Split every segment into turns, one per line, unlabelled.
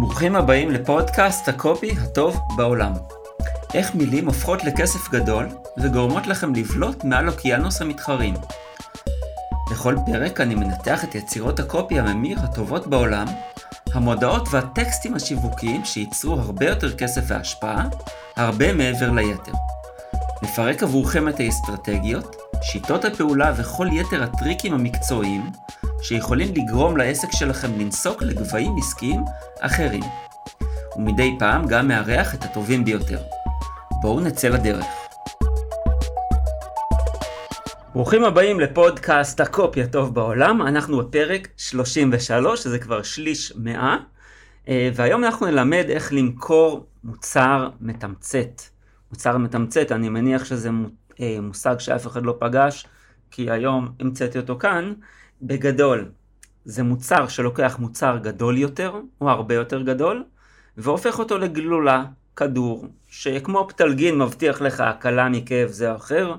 ברוכים הבאים לפודקאסט הקופי הטוב בעולם. איך מילים הופכות לכסף גדול וגורמות לכם לבלוט מעל אוקיינוס המתחרים. בכל פרק אני מנתח את יצירות הקופי הממיר הטובות בעולם, המודעות והטקסטים השיווקיים שייצרו הרבה יותר כסף והשפעה, הרבה מעבר ליתר. נפרק עבורכם את האסטרטגיות, שיטות הפעולה וכל יתר הטריקים המקצועיים שיכולים לגרום לעסק שלכם לנסוק לגבהים עסקיים אחרים. ומדי פעם גם מארח את הטובים ביותר. בואו נצא לדרך. ברוכים הבאים לפודקאסט הקופי הטוב בעולם, אנחנו בפרק 33, שזה כבר שליש מאה, אה, והיום אנחנו נלמד איך למכור מוצר מתמצת. מוצר מתמצת, אני מניח שזה אה, מושג שאף אחד לא פגש, כי היום המצאתי אותו כאן. בגדול, זה מוצר שלוקח מוצר גדול יותר, או הרבה יותר גדול, והופך אותו לגלולה, כדור, שכמו פטלגין מבטיח לך הקלה מכאב זה או אחר,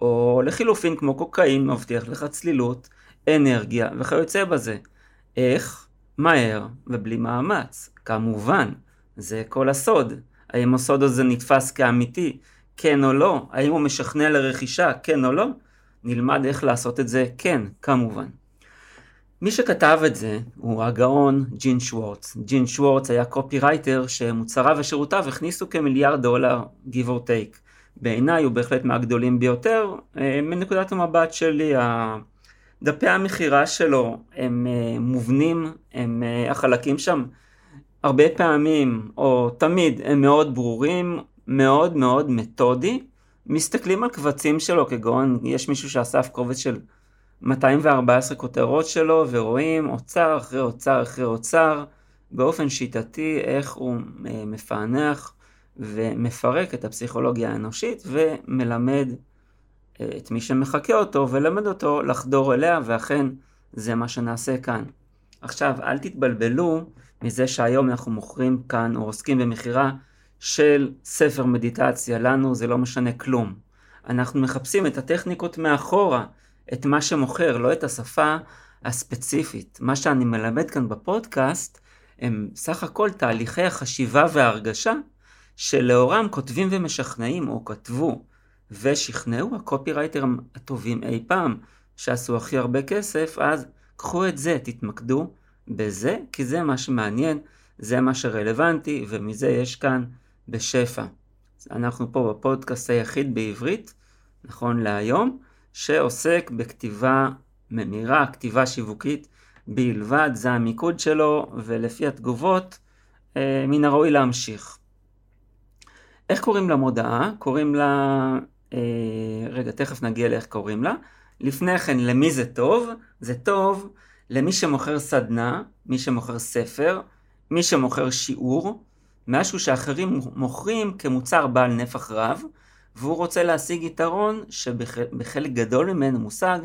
או לחילופין כמו קוקאין מבטיח לך צלילות, אנרגיה וכיוצא בזה. איך? מהר ובלי מאמץ. כמובן, זה כל הסוד. האם הסוד הזה נתפס כאמיתי? כן או לא? האם הוא משכנע לרכישה? כן או לא? נלמד איך לעשות את זה? כן, כמובן. מי שכתב את זה הוא הגאון ג'ין שוורץ. ג'ין שוורץ היה קופירייטר שמוצריו ושירותיו הכניסו כמיליארד דולר, give or take. בעיניי הוא בהחלט מהגדולים ביותר. אה, מנקודת המבט שלי, דפי המכירה שלו הם אה, מובנים, הם אה, החלקים שם הרבה פעמים, או תמיד, הם מאוד ברורים, מאוד מאוד מתודי. מסתכלים על קבצים שלו כגון, יש מישהו שאסף קובץ של 214 כותרות שלו ורואים אוצר אחרי אוצר אחרי אוצר באופן שיטתי איך הוא אה, מפענח ומפרק את הפסיכולוגיה האנושית ומלמד אה, את מי שמחקה אותו ולמד אותו לחדור אליה ואכן זה מה שנעשה כאן. עכשיו אל תתבלבלו מזה שהיום אנחנו מוכרים כאן או עוסקים במכירה של ספר מדיטציה, לנו זה לא משנה כלום. אנחנו מחפשים את הטכניקות מאחורה, את מה שמוכר, לא את השפה הספציפית. מה שאני מלמד כאן בפודקאסט הם סך הכל תהליכי החשיבה וההרגשה שלאורם כותבים ומשכנעים או כתבו ושכנעו הקופירייטרים הטובים אי פעם שעשו הכי הרבה כסף, אז קחו את זה, תתמקדו בזה, כי זה מה שמעניין, זה מה שרלוונטי, ומזה יש כאן בשפע. אנחנו פה בפודקאסט היחיד בעברית, נכון להיום, שעוסק בכתיבה ממירה, כתיבה שיווקית בלבד, זה המיקוד שלו, ולפי התגובות, אה, מן הראוי להמשיך. איך קוראים למודעה? קוראים לה... אה, רגע, תכף נגיע לאיך קוראים לה. לפני כן, למי זה טוב? זה טוב למי שמוכר סדנה, מי שמוכר ספר, מי שמוכר שיעור, משהו שאחרים מוכרים כמוצר בעל נפח רב, והוא רוצה להשיג יתרון שבחלק גדול ממנו מושג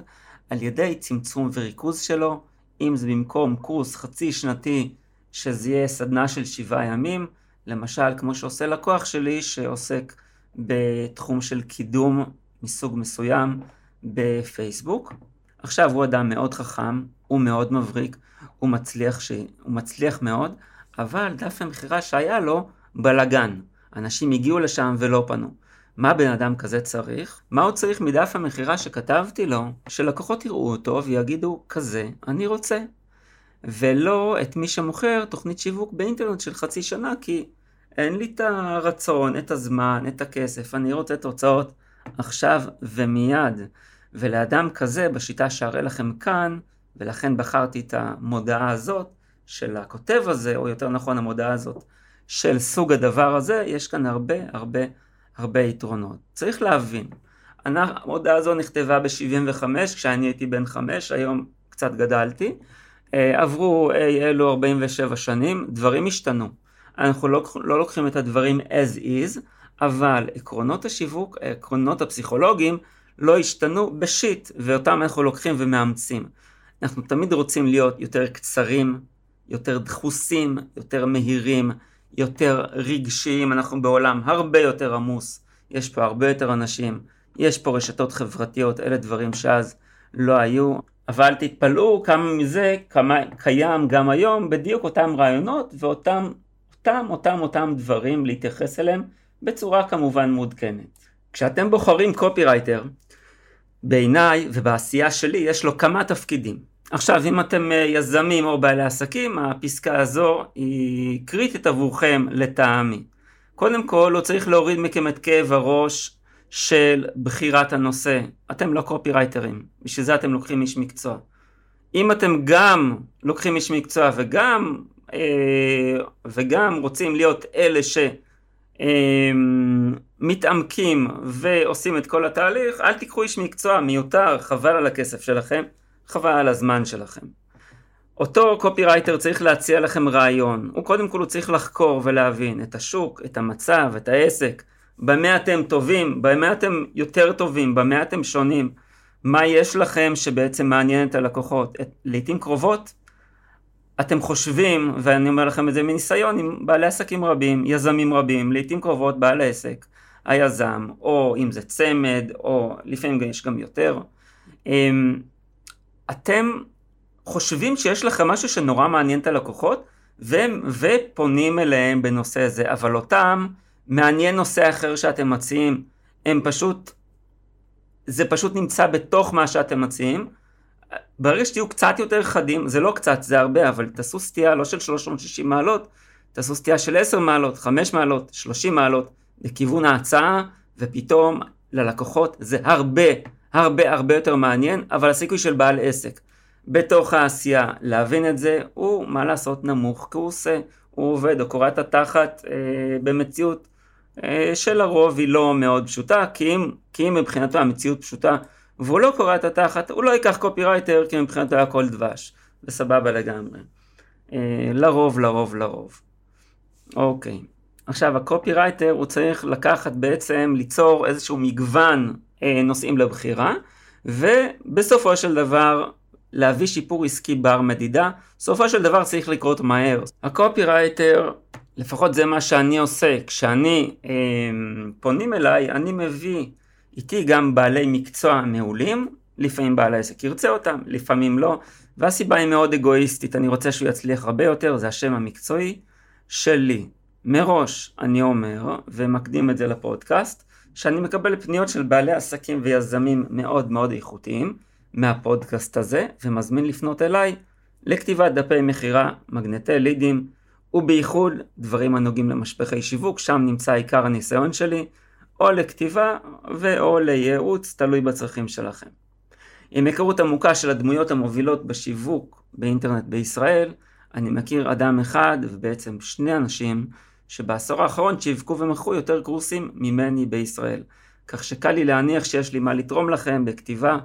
על ידי צמצום וריכוז שלו, אם זה במקום קורס חצי שנתי שזה יהיה סדנה של שבעה ימים, למשל כמו שעושה לקוח שלי שעוסק בתחום של קידום מסוג מסוים בפייסבוק. עכשיו הוא אדם מאוד חכם, הוא מאוד מבריק, הוא מצליח, ש... הוא מצליח מאוד, אבל דף המכירה שהיה לו בלגן. אנשים הגיעו לשם ולא פנו. מה בן אדם כזה צריך? מה הוא צריך מדף המכירה שכתבתי לו, שלקוחות יראו אותו ויגידו, כזה אני רוצה. ולא את מי שמוכר תוכנית שיווק באינטרנט של חצי שנה, כי אין לי את הרצון, את הזמן, את הכסף, אני רוצה תוצאות עכשיו ומיד. ולאדם כזה, בשיטה שאראה לכם כאן, ולכן בחרתי את המודעה הזאת של הכותב הזה, או יותר נכון המודעה הזאת של סוג הדבר הזה, יש כאן הרבה הרבה הרבה יתרונות. צריך להבין, המודעה הזו נכתבה ב-75 כשאני הייתי בן 5, היום קצת גדלתי. אה, עברו אי אלו 47 שנים, דברים השתנו. אנחנו לא, לא לוקחים את הדברים as is, אבל עקרונות השיווק, עקרונות הפסיכולוגיים, לא השתנו בשיט, ואותם אנחנו לוקחים ומאמצים. אנחנו תמיד רוצים להיות יותר קצרים, יותר דחוסים, יותר מהירים, יותר רגשיים, אנחנו בעולם הרבה יותר עמוס, יש פה הרבה יותר אנשים, יש פה רשתות חברתיות, אלה דברים שאז לא היו. אבל תתפלאו כמה מזה כמה, קיים גם היום בדיוק אותם רעיונות ואותם אותם אותם אותם דברים להתייחס אליהם בצורה כמובן מעודכנת. כשאתם בוחרים קופירייטר, בעיניי ובעשייה שלי יש לו כמה תפקידים. עכשיו אם אתם אה, יזמים או בעלי עסקים, הפסקה הזו היא קריטית עבורכם לטעמי. קודם כל הוא צריך להוריד מכם את כאב הראש של בחירת הנושא. אתם לא קופירייטרים, בשביל זה אתם לוקחים איש מקצוע. אם אתם גם לוקחים איש מקצוע וגם, אה, וגם רוצים להיות אלה ש... אה, ועושים את כל התהליך, אל תיקחו איש מקצוע מיותר, חבל על הכסף שלכם, חבל על הזמן שלכם. אותו קופירייטר צריך להציע לכם רעיון, הוא קודם כל הוא צריך לחקור ולהבין את השוק, את המצב, את העסק, במה אתם טובים, במה אתם יותר טובים, במה אתם שונים, מה יש לכם שבעצם מעניין את הלקוחות. לעיתים קרובות אתם חושבים, ואני אומר לכם את זה מניסיון עם בעלי עסקים רבים, יזמים רבים, לעיתים קרובות בעל העסק, היזם, או אם זה צמד, או לפעמים יש גם יותר, אמ, אתם חושבים שיש לכם משהו שנורא מעניין את הלקוחות, והם, ופונים אליהם בנושא הזה, אבל אותם מעניין נושא אחר שאתם מציעים, הם פשוט, זה פשוט נמצא בתוך מה שאתם מציעים. ברגע שתהיו קצת יותר חדים, זה לא קצת, זה הרבה, אבל תעשו סטייה לא של 360 מעלות, תעשו סטייה של 10 מעלות, 5 מעלות, 30 מעלות, לכיוון ההצעה, ופתאום ללקוחות זה הרבה, הרבה הרבה יותר מעניין, אבל הסיכוי של בעל עסק בתוך העשייה להבין את זה, הוא מה לעשות נמוך, כי הוא עושה, הוא עובד או קורע את התחת אה, במציאות אה, שלרוב היא לא מאוד פשוטה, כי אם, כי אם מבחינתו המציאות פשוטה והוא לא קורע את התחת, הוא לא ייקח קופירייטר כי מבחינתו הכל דבש, וסבבה לגמרי. אה, לרוב, לרוב, לרוב. אוקיי. עכשיו הקופירייטר הוא צריך לקחת בעצם, ליצור איזשהו מגוון נושאים לבחירה, ובסופו של דבר להביא שיפור עסקי בר מדידה, סופו של דבר צריך לקרות מהר. הקופירייטר, לפחות זה מה שאני עושה, כשאני אה, פונים אליי, אני מביא איתי גם בעלי מקצוע מעולים, לפעמים בעל העסק ירצה אותם, לפעמים לא, והסיבה היא מאוד אגואיסטית, אני רוצה שהוא יצליח הרבה יותר, זה השם המקצועי שלי. מראש אני אומר, ומקדים את זה לפודקאסט, שאני מקבל פניות של בעלי עסקים ויזמים מאוד מאוד איכותיים מהפודקאסט הזה, ומזמין לפנות אליי לכתיבת דפי מכירה, מגנטי לידים, ובייחוד דברים הנוגעים למשפחי שיווק, שם נמצא עיקר הניסיון שלי, או לכתיבה ואו לייעוץ, תלוי בצרכים שלכם. עם היכרות עמוקה של הדמויות המובילות בשיווק באינטרנט בישראל, אני מכיר אדם אחד ובעצם שני אנשים שבעשור האחרון שיווקו ומכרו יותר קורסים ממני בישראל. כך שקל לי להניח שיש לי מה לתרום לכם בכתיבה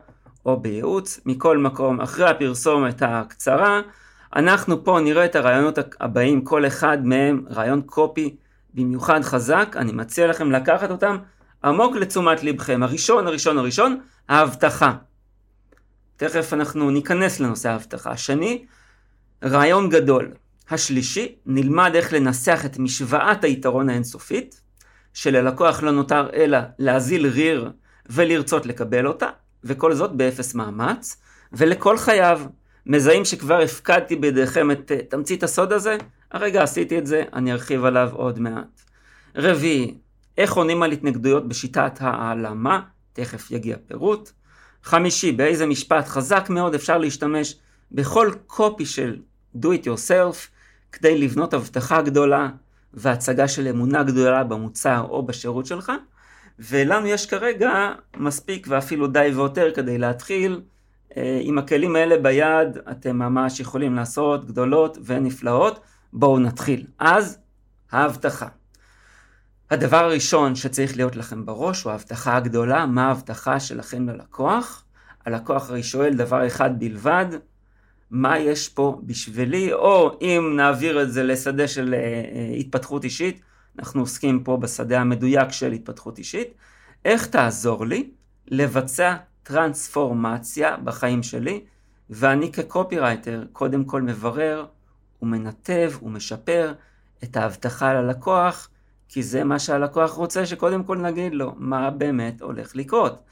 או בייעוץ. מכל מקום, אחרי הפרסומת הקצרה, אנחנו פה נראה את הרעיונות הבאים, כל אחד מהם רעיון קופי במיוחד חזק, אני מציע לכם לקחת אותם עמוק לתשומת לבכם. הראשון, הראשון, הראשון, ההבטחה. תכף אנחנו ניכנס לנושא ההבטחה. השני, רעיון גדול. השלישי, נלמד איך לנסח את משוואת היתרון האינסופית, שללקוח לא נותר אלא להזיל ריר ולרצות לקבל אותה, וכל זאת באפס מאמץ, ולכל חייו, מזהים שכבר הפקדתי בידיכם את uh, תמצית הסוד הזה? הרגע עשיתי את זה, אני ארחיב עליו עוד מעט. רביעי, איך עונים על התנגדויות בשיטת העלמה? תכף יגיע פירוט. חמישי, באיזה משפט חזק מאוד אפשר להשתמש בכל קופי של do it yourself כדי לבנות הבטחה גדולה והצגה של אמונה גדולה במוצר או בשירות שלך. ולנו יש כרגע מספיק ואפילו די ויותר כדי להתחיל. אה, עם הכלים האלה ביד אתם ממש יכולים לעשות גדולות ונפלאות. בואו נתחיל. אז ההבטחה. הדבר הראשון שצריך להיות לכם בראש הוא ההבטחה הגדולה, מה ההבטחה שלכם ללקוח. הלקוח הרי שואל דבר אחד בלבד, מה יש פה בשבילי, או אם נעביר את זה לשדה של אה, אה, התפתחות אישית, אנחנו עוסקים פה בשדה המדויק של התפתחות אישית, איך תעזור לי לבצע טרנספורמציה בחיים שלי, ואני כקופירייטר קודם כל מברר ומנתב ומשפר את ההבטחה ללקוח, כי זה מה שהלקוח רוצה שקודם כל נגיד לו מה באמת הולך לקרות.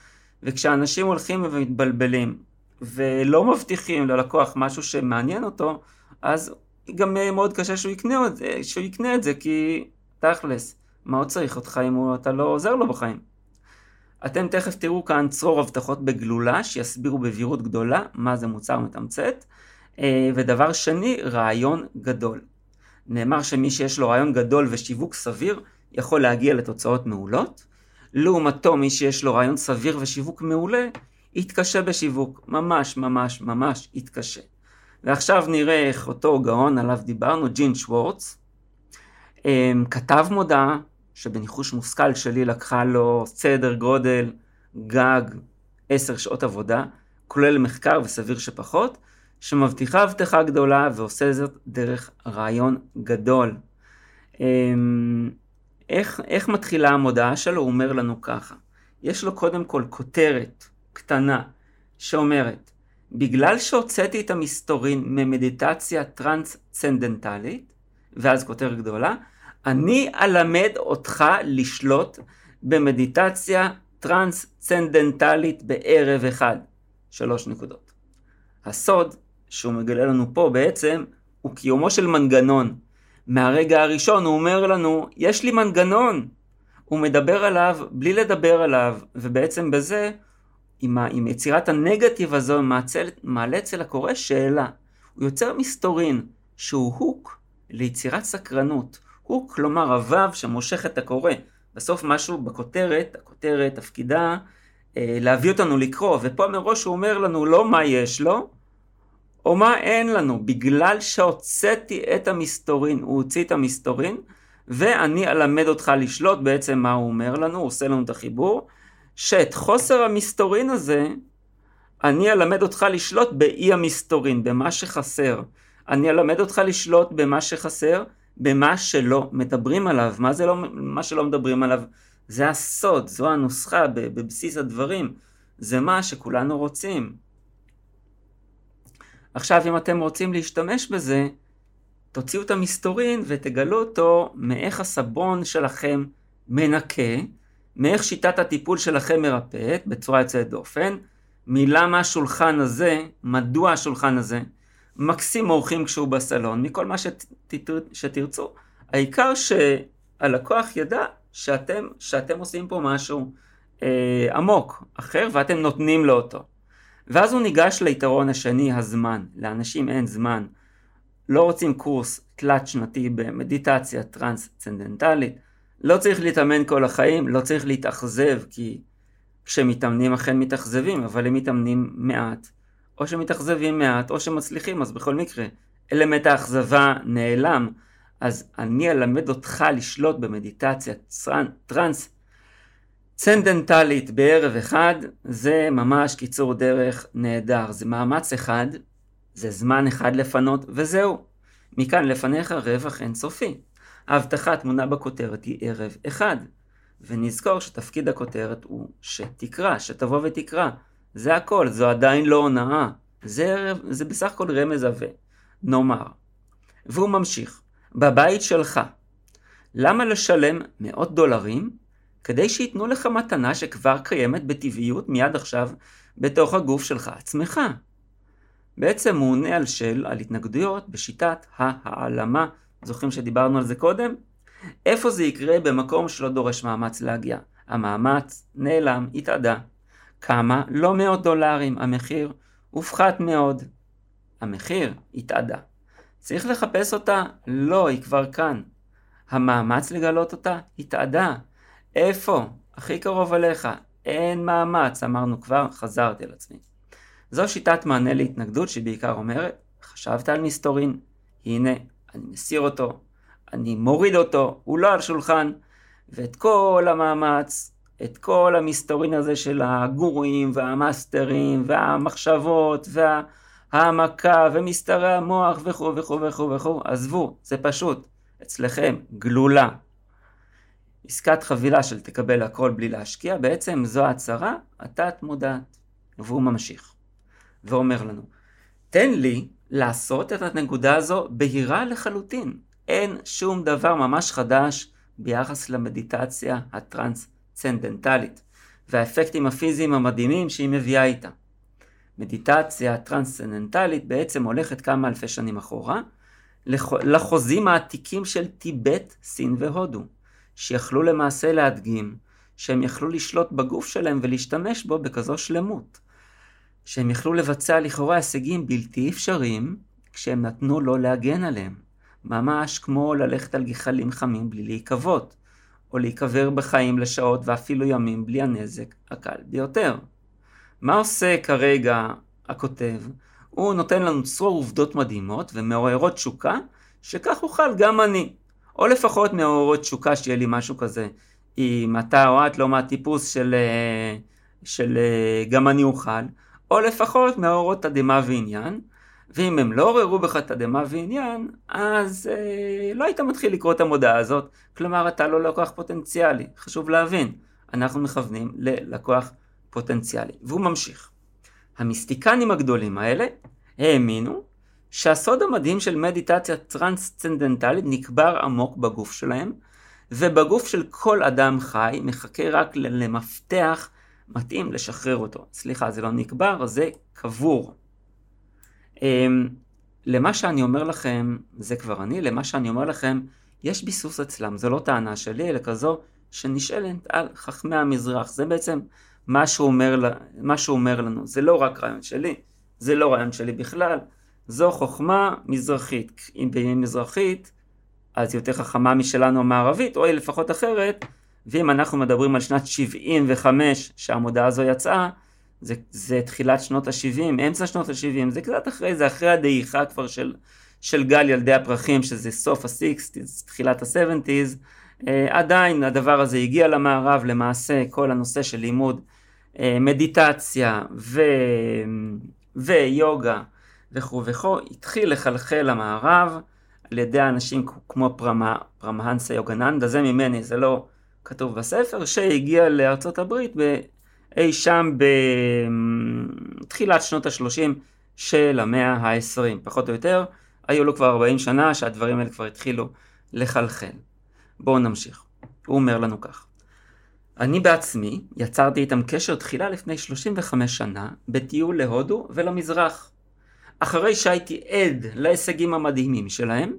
וכשאנשים הולכים ומתבלבלים ולא מבטיחים ללקוח משהו שמעניין אותו, אז גם מאוד קשה שהוא יקנה, את זה, שהוא יקנה את זה, כי תכלס, מה עוד צריך אותך אם אתה לא עוזר לו בחיים? אתם תכף תראו כאן צרור הבטחות בגלולה שיסבירו בבהירות גדולה מה זה מוצר מתמצת. אה, ודבר שני, רעיון גדול. נאמר שמי שיש לו רעיון גדול ושיווק סביר יכול להגיע לתוצאות מעולות. לעומתו מי שיש לו רעיון סביר ושיווק מעולה יתקשה בשיווק, ממש ממש ממש יתקשה. ועכשיו נראה איך אותו גאון עליו דיברנו, ג'ין שוורץ, אה, כתב מודעה שבניחוש מושכל שלי לקחה לו סדר גודל גג עשר שעות עבודה, כולל מחקר וסביר שפחות, שמבטיחה הבטחה גדולה ועושה זאת דרך רעיון גדול. אמ, איך, איך מתחילה המודעה שלו? הוא אומר לנו ככה, יש לו קודם כל כותרת קטנה שאומרת, בגלל שהוצאתי את המסתורין ממדיטציה טרנסצנדנטלית, ואז כותרת גדולה, אני אלמד אותך לשלוט במדיטציה טרנסצנדנטלית בערב אחד. שלוש נקודות. הסוד שהוא מגלה לנו פה בעצם הוא קיומו של מנגנון. מהרגע הראשון הוא אומר לנו, יש לי מנגנון. הוא מדבר עליו בלי לדבר עליו, ובעצם בזה, עם, ה, עם יצירת הנגטיב הזו, מעלה אצל הקורא שאלה. הוא יוצר מסתורין, שהוא הוק ליצירת סקרנות. הוא כלומר הוו שמושך את הקורא. בסוף משהו בכותרת, הכותרת תפקידה אה, להביא אותנו לקרוא, ופה מראש הוא אומר לנו לא מה יש לו, או מה אין לנו, בגלל שהוצאתי את המסתורין, הוא הוציא את המסתורין, ואני אלמד אותך לשלוט, בעצם מה הוא אומר לנו, הוא עושה לנו את החיבור, שאת חוסר המסתורין הזה, אני אלמד אותך לשלוט באי המסתורין, במה שחסר. אני אלמד אותך לשלוט במה שחסר, במה שלא מדברים עליו. מה זה לא, מה שלא מדברים עליו? זה הסוד, זו הנוסחה בבסיס הדברים. זה מה שכולנו רוצים. עכשיו, אם אתם רוצים להשתמש בזה, תוציאו את המסתורין ותגלו אותו מאיך הסבון שלכם מנקה, מאיך שיטת הטיפול שלכם מרפאת בצורה יוצאת דופן, מלמה השולחן הזה, מדוע השולחן הזה, מקסים אורחים כשהוא בסלון, מכל מה שת, שתרצו. העיקר שהלקוח ידע שאתם, שאתם עושים פה משהו אה, עמוק, אחר, ואתם נותנים לו אותו. ואז הוא ניגש ליתרון השני, הזמן. לאנשים אין זמן. לא רוצים קורס תלת שנתי במדיטציה טרנסצנדנטלית. לא צריך להתאמן כל החיים, לא צריך להתאכזב, כי כשמתאמנים אכן מתאכזבים, אבל הם מתאמנים מעט. או שמתאכזבים מעט, או שמצליחים, אז בכל מקרה, אלמנט האכזבה נעלם. אז אני אלמד אותך לשלוט במדיטציה טרנס צנדנטלית בערב אחד, זה ממש קיצור דרך נהדר. זה מאמץ אחד, זה זמן אחד לפנות, וזהו. מכאן לפניך רווח אינסופי. ההבטחה תמונה בכותרת היא ערב אחד. ונזכור שתפקיד הכותרת הוא שתקרא, שתבוא ותקרא. זה הכל, זו עדיין לא הונאה. זה, זה בסך הכל רמז עבה. נאמר. והוא ממשיך. בבית שלך. למה לשלם מאות דולרים כדי שייתנו לך מתנה שכבר קיימת בטבעיות מיד עכשיו בתוך הגוף שלך עצמך? בעצם הוא עונה על של, על התנגדויות בשיטת ההעלמה. זוכרים שדיברנו על זה קודם? איפה זה יקרה במקום שלא דורש מאמץ להגיע? המאמץ נעלם, התאדה. כמה? לא מאות דולרים, המחיר הופחת מאוד. המחיר התאדה. צריך לחפש אותה? לא, היא כבר כאן. המאמץ לגלות אותה התאדה. איפה? הכי קרוב אליך. אין מאמץ, אמרנו כבר, חזרתי על עצמי. זו שיטת מענה להתנגדות שבעיקר אומרת, חשבת על מסתורין, הנה, אני מסיר אותו, אני מוריד אותו, הוא לא על שולחן, ואת כל המאמץ את כל המסתורין הזה של הגורואים והמאסטרים והמחשבות והעמקה ומסתרי המוח וכו' וכו' וכו' וכו', עזבו, זה פשוט, אצלכם גלולה. עסקת חבילה של תקבל הכל בלי להשקיע, בעצם זו הצהרה התת מודעת. והוא ממשיך, ואומר לנו, תן לי לעשות את הנקודה הזו בהירה לחלוטין. אין שום דבר ממש חדש ביחס למדיטציה הטרנס טרנסצנדנטלית, והאפקטים הפיזיים המדהימים שהיא מביאה איתה. מדיטציה טרנסצנדנטלית בעצם הולכת כמה אלפי שנים אחורה, לחוזים העתיקים של טיבט, סין והודו, שיכלו למעשה להדגים שהם יכלו לשלוט בגוף שלהם ולהשתמש בו בכזו שלמות. שהם יכלו לבצע לכאורה הישגים בלתי אפשריים כשהם נתנו לו להגן עליהם. ממש כמו ללכת על גחלים חמים בלי להיקוות, או להיקבר בחיים לשעות ואפילו ימים בלי הנזק הקל ביותר. מה עושה כרגע הכותב? הוא נותן לנו צרור עובדות מדהימות ומעוררות תשוקה, שכך אוכל גם אני. או לפחות מעוררות תשוקה שיהיה לי משהו כזה. אם אתה או את לא מהטיפוס של, אה, של אה, גם אני אוכל, או לפחות מעוררות תדהמה ועניין. ואם הם לא עוררו בך תדהמה ועניין, אז אה, לא היית מתחיל לקרוא את המודעה הזאת. כלומר, אתה לא לקוח פוטנציאלי. חשוב להבין, אנחנו מכוונים ללקוח פוטנציאלי. והוא ממשיך. המיסטיקנים הגדולים האלה האמינו שהסוד המדהים של מדיטציה טרנסצנדנטלית נקבר עמוק בגוף שלהם, ובגוף של כל אדם חי מחכה רק למפתח מתאים לשחרר אותו. סליחה, זה לא נקבר, זה קבור. אמ, למה שאני אומר לכם, זה כבר אני, למה שאני אומר לכם, יש ביסוס אצלם, זו לא טענה שלי, אלא כזו שנשאלת על חכמי המזרח. זה בעצם מה שהוא אומר, מה שהוא אומר לנו. זה לא רק רעיון שלי, זה לא רעיון שלי בכלל, זו חוכמה מזרחית. אם היא מזרחית, אז היא יותר חכמה משלנו המערבית, או היא לפחות אחרת, ואם אנחנו מדברים על שנת 75 שהמודעה הזו יצאה, זה, זה תחילת שנות ה-70, אמצע שנות ה-70, זה קצת אחרי זה, אחרי הדעיכה כבר של, של גל ילדי הפרחים, שזה סוף ה-60's, תחילת ה-70's, אה, עדיין הדבר הזה הגיע למערב, למעשה כל הנושא של לימוד אה, מדיטציה ו... ויוגה וכו' וכו', התחיל לחלחל למערב על ידי אנשים כמו פרמה, פרמהנסה יוגננדה, זה ממני, זה לא כתוב בספר, שהגיע לארצות הברית אי שם בתחילת שנות ה-30 של המאה ה-20, פחות או יותר, היו לו כבר 40 שנה שהדברים האלה כבר התחילו לחלחל. בואו נמשיך. הוא אומר לנו כך: אני בעצמי יצרתי איתם קשר תחילה לפני 35 שנה בטיול להודו ולמזרח. אחרי שהייתי עד להישגים המדהימים שלהם,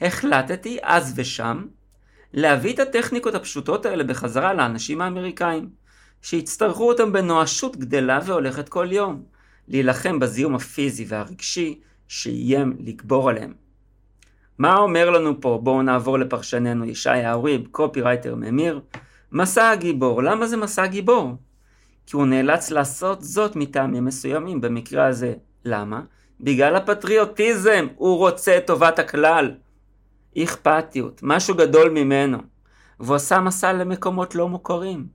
החלטתי אז ושם להביא את הטכניקות הפשוטות האלה בחזרה לאנשים האמריקאים. שיצטרכו אותם בנואשות גדלה והולכת כל יום, להילחם בזיהום הפיזי והרגשי שאיים לגבור עליהם. מה אומר לנו פה? בואו נעבור לפרשננו ישי האוריב, קופירייטר ממיר. מסע הגיבור, למה זה מסע גיבור? כי הוא נאלץ לעשות זאת מטעמים מסוימים, במקרה הזה. למה? בגלל הפטריוטיזם, הוא רוצה את טובת הכלל. אכפתיות, משהו גדול ממנו. והוא עשה מסע למקומות לא מוכרים.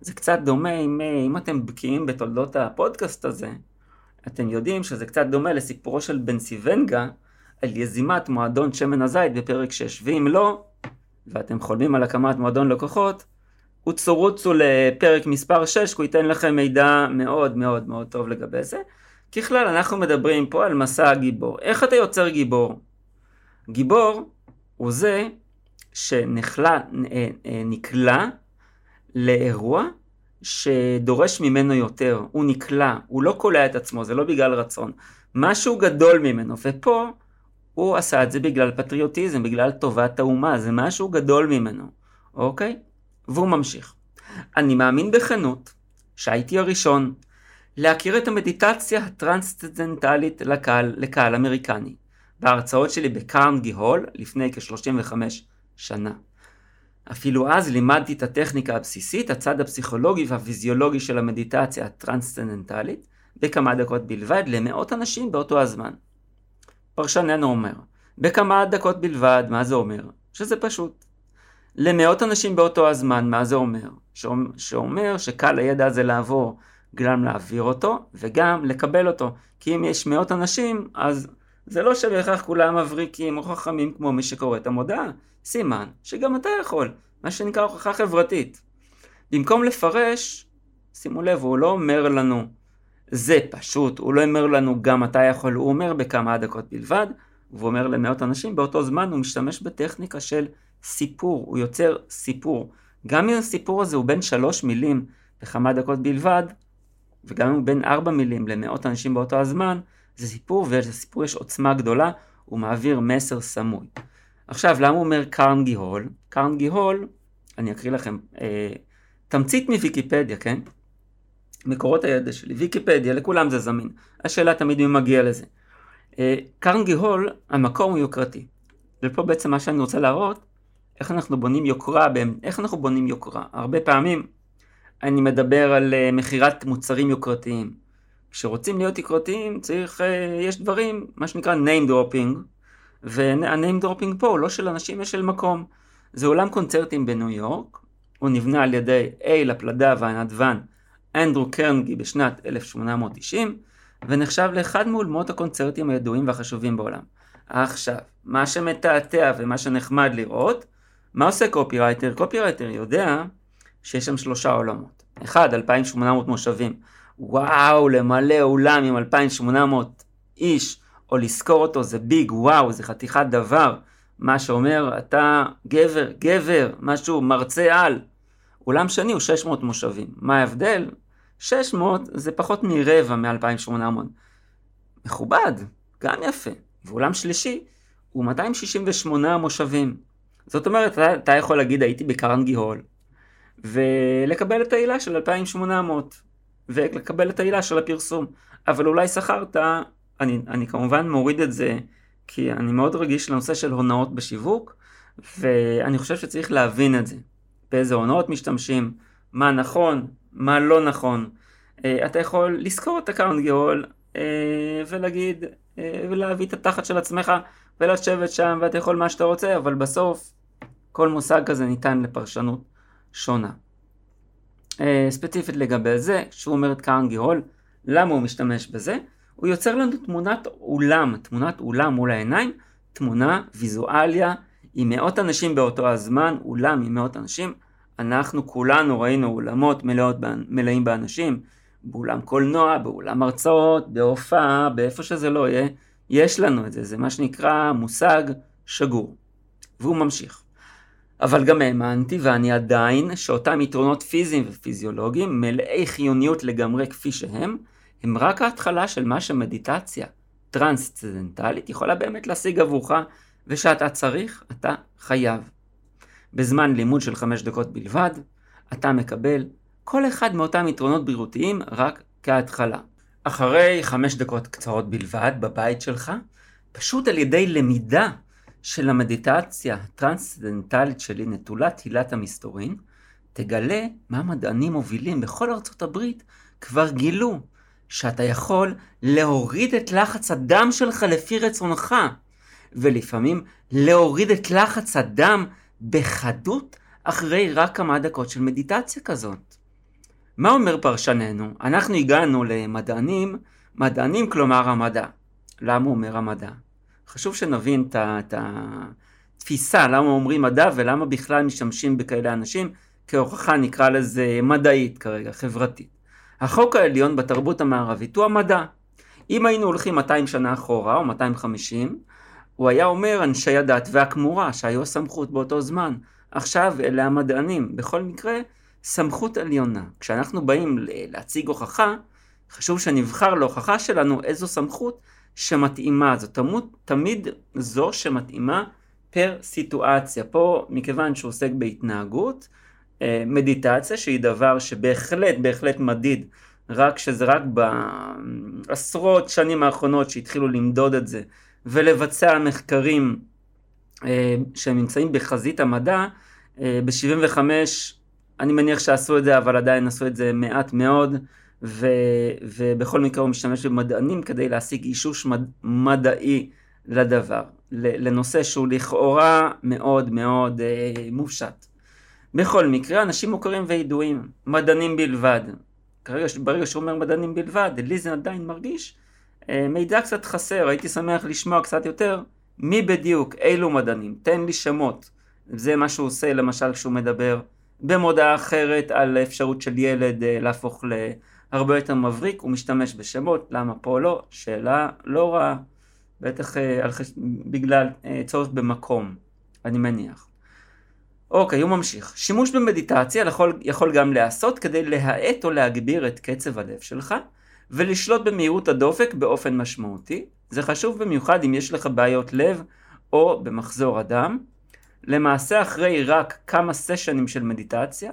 זה קצת דומה, אם, אם אתם בקיאים בתולדות הפודקאסט הזה, אתם יודעים שזה קצת דומה לסיפורו של בן סיבנגה על יזימת מועדון שמן הזית בפרק 6, ואם לא, ואתם חולמים על הקמת מועדון לקוחות, רוצו רוצו לפרק מספר 6, כי הוא ייתן לכם מידע מאוד מאוד מאוד טוב לגבי זה. ככלל, אנחנו מדברים פה על מסע הגיבור. איך אתה יוצר גיבור? גיבור הוא זה שנכלה, אה, אה, לאירוע שדורש ממנו יותר, הוא נקלע, הוא לא קולע את עצמו, זה לא בגלל רצון, משהו גדול ממנו, ופה הוא עשה את זה בגלל פטריוטיזם, בגלל טובת האומה, זה משהו גדול ממנו, אוקיי? והוא ממשיך. אני מאמין בכנות שהייתי הראשון להכיר את המדיטציה הטרנסצנדנטלית לקהל, לקהל אמריקני, בהרצאות שלי בקרנגי הול לפני כ-35 שנה. אפילו אז לימדתי את הטכניקה הבסיסית, הצד הפסיכולוגי והפיזיולוגי של המדיטציה הטרנסצנדנטלית, בכמה דקות בלבד, למאות אנשים באותו הזמן. פרשננו אומר, בכמה דקות בלבד, מה זה אומר? שזה פשוט. למאות אנשים באותו הזמן, מה זה אומר? שאומר שקל הידע הזה לעבור, גם להעביר אותו וגם לקבל אותו. כי אם יש מאות אנשים, אז זה לא שבהכרח כולם מבריקים או חכמים כמו מי שקורא את המודעה. סימן שגם אתה יכול, מה שנקרא הוכחה חברתית. במקום לפרש, שימו לב, הוא לא אומר לנו זה פשוט, הוא לא אומר לנו גם אתה יכול, הוא אומר בכמה דקות בלבד, והוא אומר למאות אנשים, באותו זמן הוא משתמש בטכניקה של סיפור, הוא יוצר סיפור. גם אם הסיפור הזה הוא בין שלוש מילים בכמה דקות בלבד, וגם אם הוא בין ארבע מילים למאות אנשים באותו הזמן, זה סיפור, ולסיפור יש עוצמה גדולה, הוא מעביר מסר סמוי. עכשיו, למה הוא אומר קרנגי הול? קרנגי הול, אני אקריא לכם, אה, תמצית מוויקיפדיה, כן? מקורות הידע שלי, ויקיפדיה, לכולם זה זמין. השאלה תמיד מי מגיע לזה. אה, קרנגי הול, המקום הוא יוקרתי. ופה בעצם מה שאני רוצה להראות, איך אנחנו בונים יוקרה, איך אנחנו בונים יוקרה. הרבה פעמים אני מדבר על uh, מכירת מוצרים יוקרתיים. כשרוצים להיות יוקרתיים צריך, uh, יש דברים, מה שנקרא name dropping, וה-name dropping פה הוא לא של אנשים, יש של מקום. זה אולם קונצרטים בניו יורק, הוא נבנה על ידי אייל הפלדה והנדבן אנדרו קרנגי בשנת 1890, ונחשב לאחד מאולמות הקונצרטים הידועים והחשובים בעולם. עכשיו, מה שמתעתע ומה שנחמד לראות, מה עושה קופירייטר? קופירייטר יודע שיש שם שלושה עולמות. אחד, 2,800 מושבים. וואו, למלא אולם עם 2,800 איש, או לזכור אותו זה big, וואו, זה חתיכת דבר. מה שאומר, אתה גבר, גבר, משהו, מרצה על. אולם שני הוא 600 מושבים. מה ההבדל? 600 זה פחות מרבע מ-2800. מכובד, גם יפה. ואולם שלישי הוא 268 מושבים. זאת אומרת, אתה יכול להגיד הייתי בקרנגי הול, ולקבל את העילה של 2800, ולקבל את העילה של הפרסום. אבל אולי שכרת, אני, אני כמובן מוריד את זה, כי אני מאוד רגיש לנושא של הונאות בשיווק, ואני חושב שצריך להבין את זה. באיזה הונאות משתמשים, מה נכון, מה לא נכון. אה, אתה יכול לזכור את הקרנגי הול אה, ולהגיד, אה, ולהביא את התחת של עצמך ולשבת שם ואתה יכול מה שאתה רוצה, אבל בסוף כל מושג כזה ניתן לפרשנות שונה. ספציפית לגבי זה, כשהוא אומר את קרנגי הול, למה הוא משתמש בזה? הוא יוצר לנו תמונת אולם, תמונת אולם מול העיניים, תמונה, ויזואליה, עם מאות אנשים באותו הזמן, אולם עם מאות אנשים. אנחנו כולנו ראינו אולמות מלאות, מלאים באנשים, באולם קולנוע, באולם הרצאות, בהופעה, באיפה שזה לא יהיה, יש לנו את זה, זה מה שנקרא מושג שגור. והוא ממשיך. אבל גם האמנתי, ואני עדיין, שאותם יתרונות פיזיים ופיזיולוגיים, מלאי חיוניות לגמרי כפי שהם, הם רק ההתחלה של מה שמדיטציה טרנסצדנטלית יכולה באמת להשיג עבורך, ושאתה צריך, אתה חייב. בזמן לימוד של חמש דקות בלבד, אתה מקבל כל אחד מאותם יתרונות בריאותיים רק כהתחלה. אחרי חמש דקות קצרות בלבד בבית שלך, פשוט על ידי למידה של המדיטציה הטרנסצדנטלית שלי נטולת הילת המסתורין, תגלה מה מדענים מובילים בכל ארצות הברית כבר גילו, שאתה יכול להוריד את לחץ הדם שלך לפי רצונך, ולפעמים להוריד את לחץ הדם בחדות אחרי רק כמה דקות של מדיטציה כזאת. מה אומר פרשננו? אנחנו הגענו למדענים, מדענים כלומר המדע. למה אומר המדע? חשוב שנבין את התפיסה, למה אומרים מדע ולמה בכלל משתמשים בכאלה אנשים, כהוכחה נקרא לזה מדעית כרגע, חברתית. החוק העליון בתרבות המערבית הוא המדע. אם היינו הולכים 200 שנה אחורה או 250, הוא היה אומר אנשי הדת והכמורה שהיו הסמכות באותו זמן. עכשיו אלה המדענים. בכל מקרה, סמכות עליונה. כשאנחנו באים להציג הוכחה, חשוב שנבחר להוכחה שלנו איזו סמכות שמתאימה. זו תמיד, תמיד זו שמתאימה פר סיטואציה. פה, מכיוון שהוא עוסק בהתנהגות, אה, מדיטציה, שהיא דבר שבהחלט, בהחלט מדיד, רק שזה רק בעשרות שנים האחרונות שהתחילו למדוד את זה, ולבצע מחקרים אה, שהם נמצאים בחזית המדע, אה, ב-75 אני מניח שעשו את זה, אבל עדיין עשו את זה מעט מאוד, ו, ובכל מקרה הוא משתמש במדענים כדי להשיג אישוש מד, מדעי לדבר, לנושא שהוא לכאורה מאוד מאוד אה, מופשט. בכל מקרה, אנשים מוכרים וידועים, מדענים בלבד. כרגע, ברגע שהוא אומר מדענים בלבד, לי זה עדיין מרגיש אה, מידע קצת חסר, הייתי שמח לשמוע קצת יותר מי בדיוק, אילו מדענים, תן לי שמות. זה מה שהוא עושה למשל כשהוא מדבר במודעה אחרת על האפשרות של ילד אה, להפוך להרבה יותר מבריק, הוא משתמש בשמות, למה פה לא? שאלה לא רעה, בטח אה, חש... בגלל צורך במקום, אני מניח. אוקיי, הוא ממשיך. שימוש במדיטציה יכול, יכול גם להיעשות כדי להאט או להגביר את קצב הלב שלך, ולשלוט במהירות הדופק באופן משמעותי. זה חשוב במיוחד אם יש לך בעיות לב או במחזור הדם. למעשה אחרי רק כמה סשנים של מדיטציה,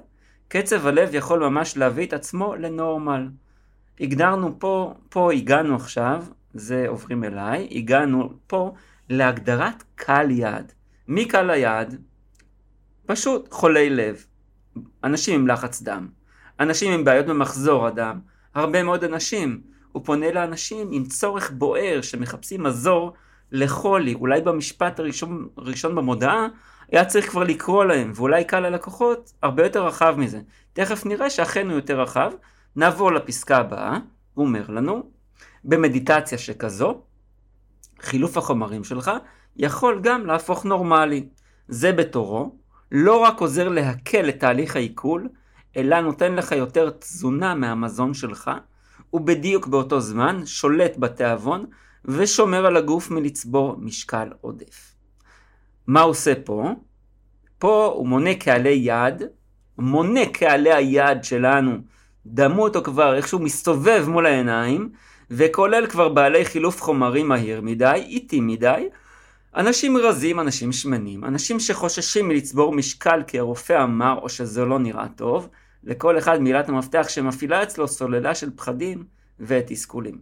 קצב הלב יכול ממש להביא את עצמו לנורמל. הגדרנו פה, פה הגענו עכשיו, זה עוברים אליי, הגענו פה להגדרת קהל יעד. מי קהל היעד? פשוט חולי לב, אנשים עם לחץ דם, אנשים עם בעיות במחזור הדם, הרבה מאוד אנשים. הוא פונה לאנשים עם צורך בוער שמחפשים מזור לחולי. אולי במשפט הראשון, הראשון במודעה היה צריך כבר לקרוא להם, ואולי קהל הלקוחות הרבה יותר רחב מזה. תכף נראה שאכן הוא יותר רחב. נעבור לפסקה הבאה, הוא אומר לנו, במדיטציה שכזו, חילוף החומרים שלך יכול גם להפוך נורמלי. זה בתורו לא רק עוזר להקל את תהליך העיכול, אלא נותן לך יותר תזונה מהמזון שלך, ובדיוק באותו זמן שולט בתיאבון ושומר על הגוף מלצבור משקל עודף. מה עושה פה? פה הוא מונה קהלי יעד, מונה קהלי היעד שלנו, דמו אותו כבר איך שהוא מסתובב מול העיניים, וכולל כבר בעלי חילוף חומרים מהיר מדי, איטי מדי, אנשים רזים, אנשים שמנים, אנשים שחוששים מלצבור משקל כי הרופא אמר או שזה לא נראה טוב, לכל אחד מילת המפתח שמפעילה אצלו סוללה של פחדים ותסכולים.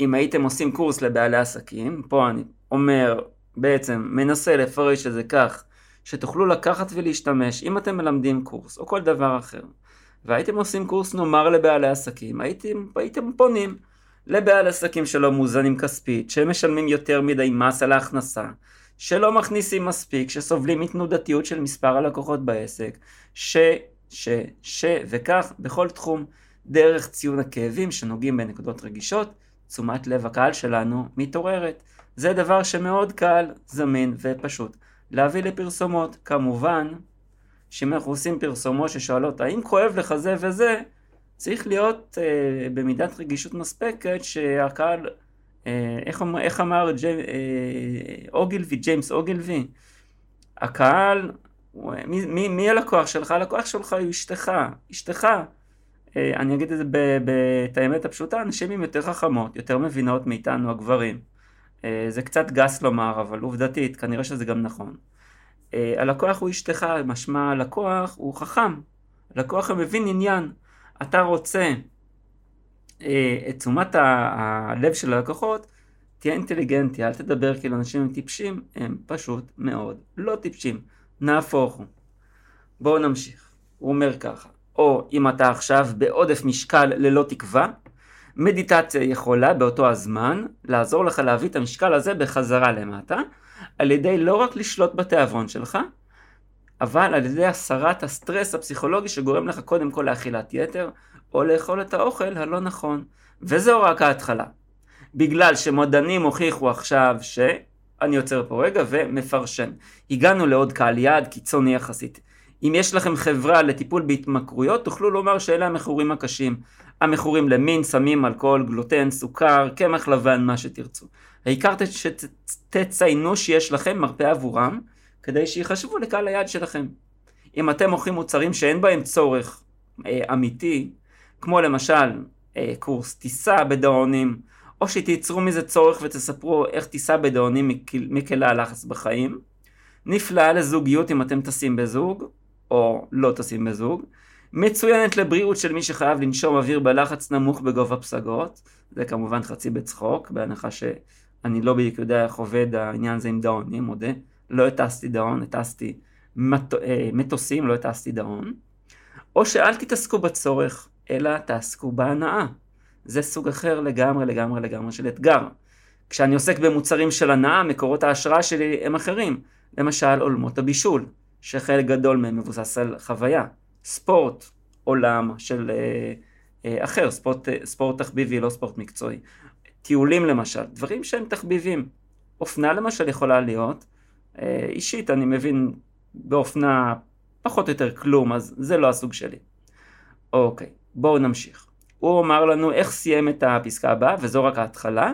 אם הייתם עושים קורס לבעלי עסקים, פה אני אומר, בעצם מנסה לפרש את זה כך, שתוכלו לקחת ולהשתמש, אם אתם מלמדים קורס או כל דבר אחר, והייתם עושים קורס נאמר לבעלי עסקים, הייתם, הייתם פונים לבעלי עסקים שלא מאוזנים כספית, שהם משלמים יותר מדי מס על ההכנסה, שלא מכניסים מספיק, שסובלים מתנודתיות של מספר הלקוחות בעסק, ש, ש, ש, וכך בכל תחום, דרך ציון הכאבים שנוגעים בנקודות רגישות, תשומת לב הקהל שלנו מתעוררת. זה דבר שמאוד קל, זמין ופשוט. להביא לפרסומות. כמובן, שאם אנחנו עושים פרסומות ששואלות האם כואב לך זה וזה, צריך להיות אה, במידת רגישות מספקת שהקהל, אה, איך, איך אמר ג'י, אה, אוגילבי, ג'יימס אוגילבי, הקהל, מי, מי, מי הלקוח שלך? הלקוח שלך הוא אשתך, אשתך. אה, אני אגיד את זה את האמת הפשוטה, נשים הן יותר חכמות, יותר מבינות מאיתנו הגברים. אה, זה קצת גס לומר, אבל עובדתית, כנראה שזה גם נכון. אה, הלקוח הוא אשתך, משמע הלקוח הוא חכם. לקוח המבין עניין. אתה רוצה אה, את תשומת הלב של הלקוחות, תהיה אינטליגנטי, אל תדבר כאילו אנשים הם טיפשים, הם פשוט מאוד לא טיפשים. נהפוך הוא. בואו נמשיך. הוא אומר ככה, או אם אתה עכשיו בעודף משקל ללא תקווה, מדיטציה יכולה באותו הזמן לעזור לך להביא את המשקל הזה בחזרה למטה, על ידי לא רק לשלוט בתיאבון שלך, אבל על ידי הסרת הסטרס הפסיכולוגי שגורם לך קודם כל לאכילת יתר, או לאכול את האוכל הלא נכון. וזו רק ההתחלה. בגלל שמודענים הוכיחו עכשיו ש... אני עוצר פה רגע ומפרשן. הגענו לעוד קהל יעד קיצוני יחסית. אם יש לכם חברה לטיפול בהתמכרויות, תוכלו לומר שאלה המכורים הקשים. המכורים למין, סמים, אלכוהול, גלוטן, סוכר, קמח לבן, מה שתרצו. העיקר שתציינו שיש לכם מרפא עבורם, כדי שיחשבו לקהל היעד שלכם. אם אתם מוכרים מוצרים שאין בהם צורך אה, אמיתי, כמו למשל אה, קורס טיסה בדאונים, או שתייצרו מזה צורך ותספרו איך טיסה בדאונים מקלה לחץ בחיים, נפלאה לזוגיות אם אתם טסים בזוג, או לא טסים בזוג, מצוינת לבריאות של מי שחייב לנשום אוויר בלחץ נמוך בגובה פסגות, זה כמובן חצי בצחוק, בהנחה שאני לא בדיוק יודע איך עובד העניין הזה עם דאונים, מודה. לא הטסתי דאון, הטסתי מט... אה, מטוסים, לא הטסתי דאון. או שאל תתעסקו בצורך, אלא תעסקו בהנאה. זה סוג אחר לגמרי לגמרי לגמרי של אתגר. כשאני עוסק במוצרים של הנאה, מקורות ההשראה שלי הם אחרים. למשל עולמות הבישול, שחלק גדול מהם מבוסס על חוויה. ספורט, עולם של אה, אה, אחר, ספורט, אה, ספורט תחביבי, לא ספורט מקצועי. טיולים למשל, דברים שהם תחביבים. אופנה למשל יכולה להיות, אישית אני מבין באופנה פחות או יותר כלום, אז זה לא הסוג שלי. אוקיי, בואו נמשיך. הוא אמר לנו איך סיים את הפסקה הבאה, וזו רק ההתחלה.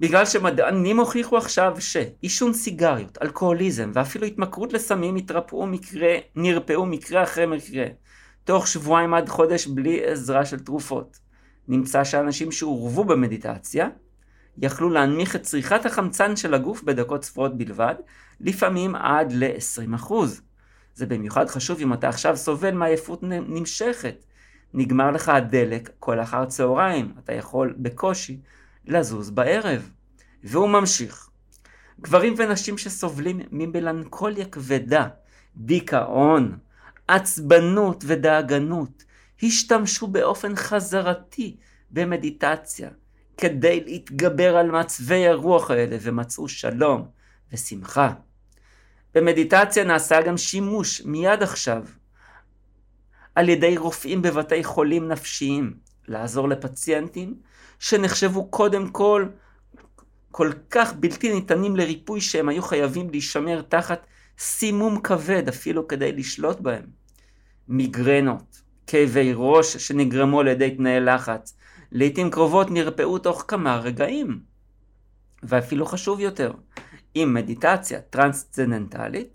בגלל שמדענים הוכיחו עכשיו שעישון סיגריות, אלכוהוליזם ואפילו התמכרות לסמים התרפאו מקרה, נרפאו מקרה אחרי מקרה, תוך שבועיים עד חודש בלי עזרה של תרופות. נמצא שאנשים שעורבו במדיטציה יכלו להנמיך את צריכת החמצן של הגוף בדקות ספורות בלבד, לפעמים עד ל-20%. זה במיוחד חשוב אם אתה עכשיו סובל מעייפות נמשכת. נגמר לך הדלק כל אחר צהריים, אתה יכול בקושי לזוז בערב. והוא ממשיך. גברים ונשים שסובלים ממלנכוליה כבדה, דיכאון, עצבנות ודאגנות, השתמשו באופן חזרתי במדיטציה כדי להתגבר על מעצבי הרוח האלה ומצאו שלום ושמחה. במדיטציה נעשה גם שימוש מיד עכשיו על ידי רופאים בבתי חולים נפשיים לעזור לפציינטים שנחשבו קודם כל כל כך בלתי ניתנים לריפוי שהם היו חייבים להישמר תחת סימום כבד אפילו כדי לשלוט בהם. מיגרנות, כאבי ראש שנגרמו על ידי תנאי לחץ, לעתים קרובות נרפאו תוך כמה רגעים. ואפילו חשוב יותר, עם מדיטציה טרנסצנדנטלית,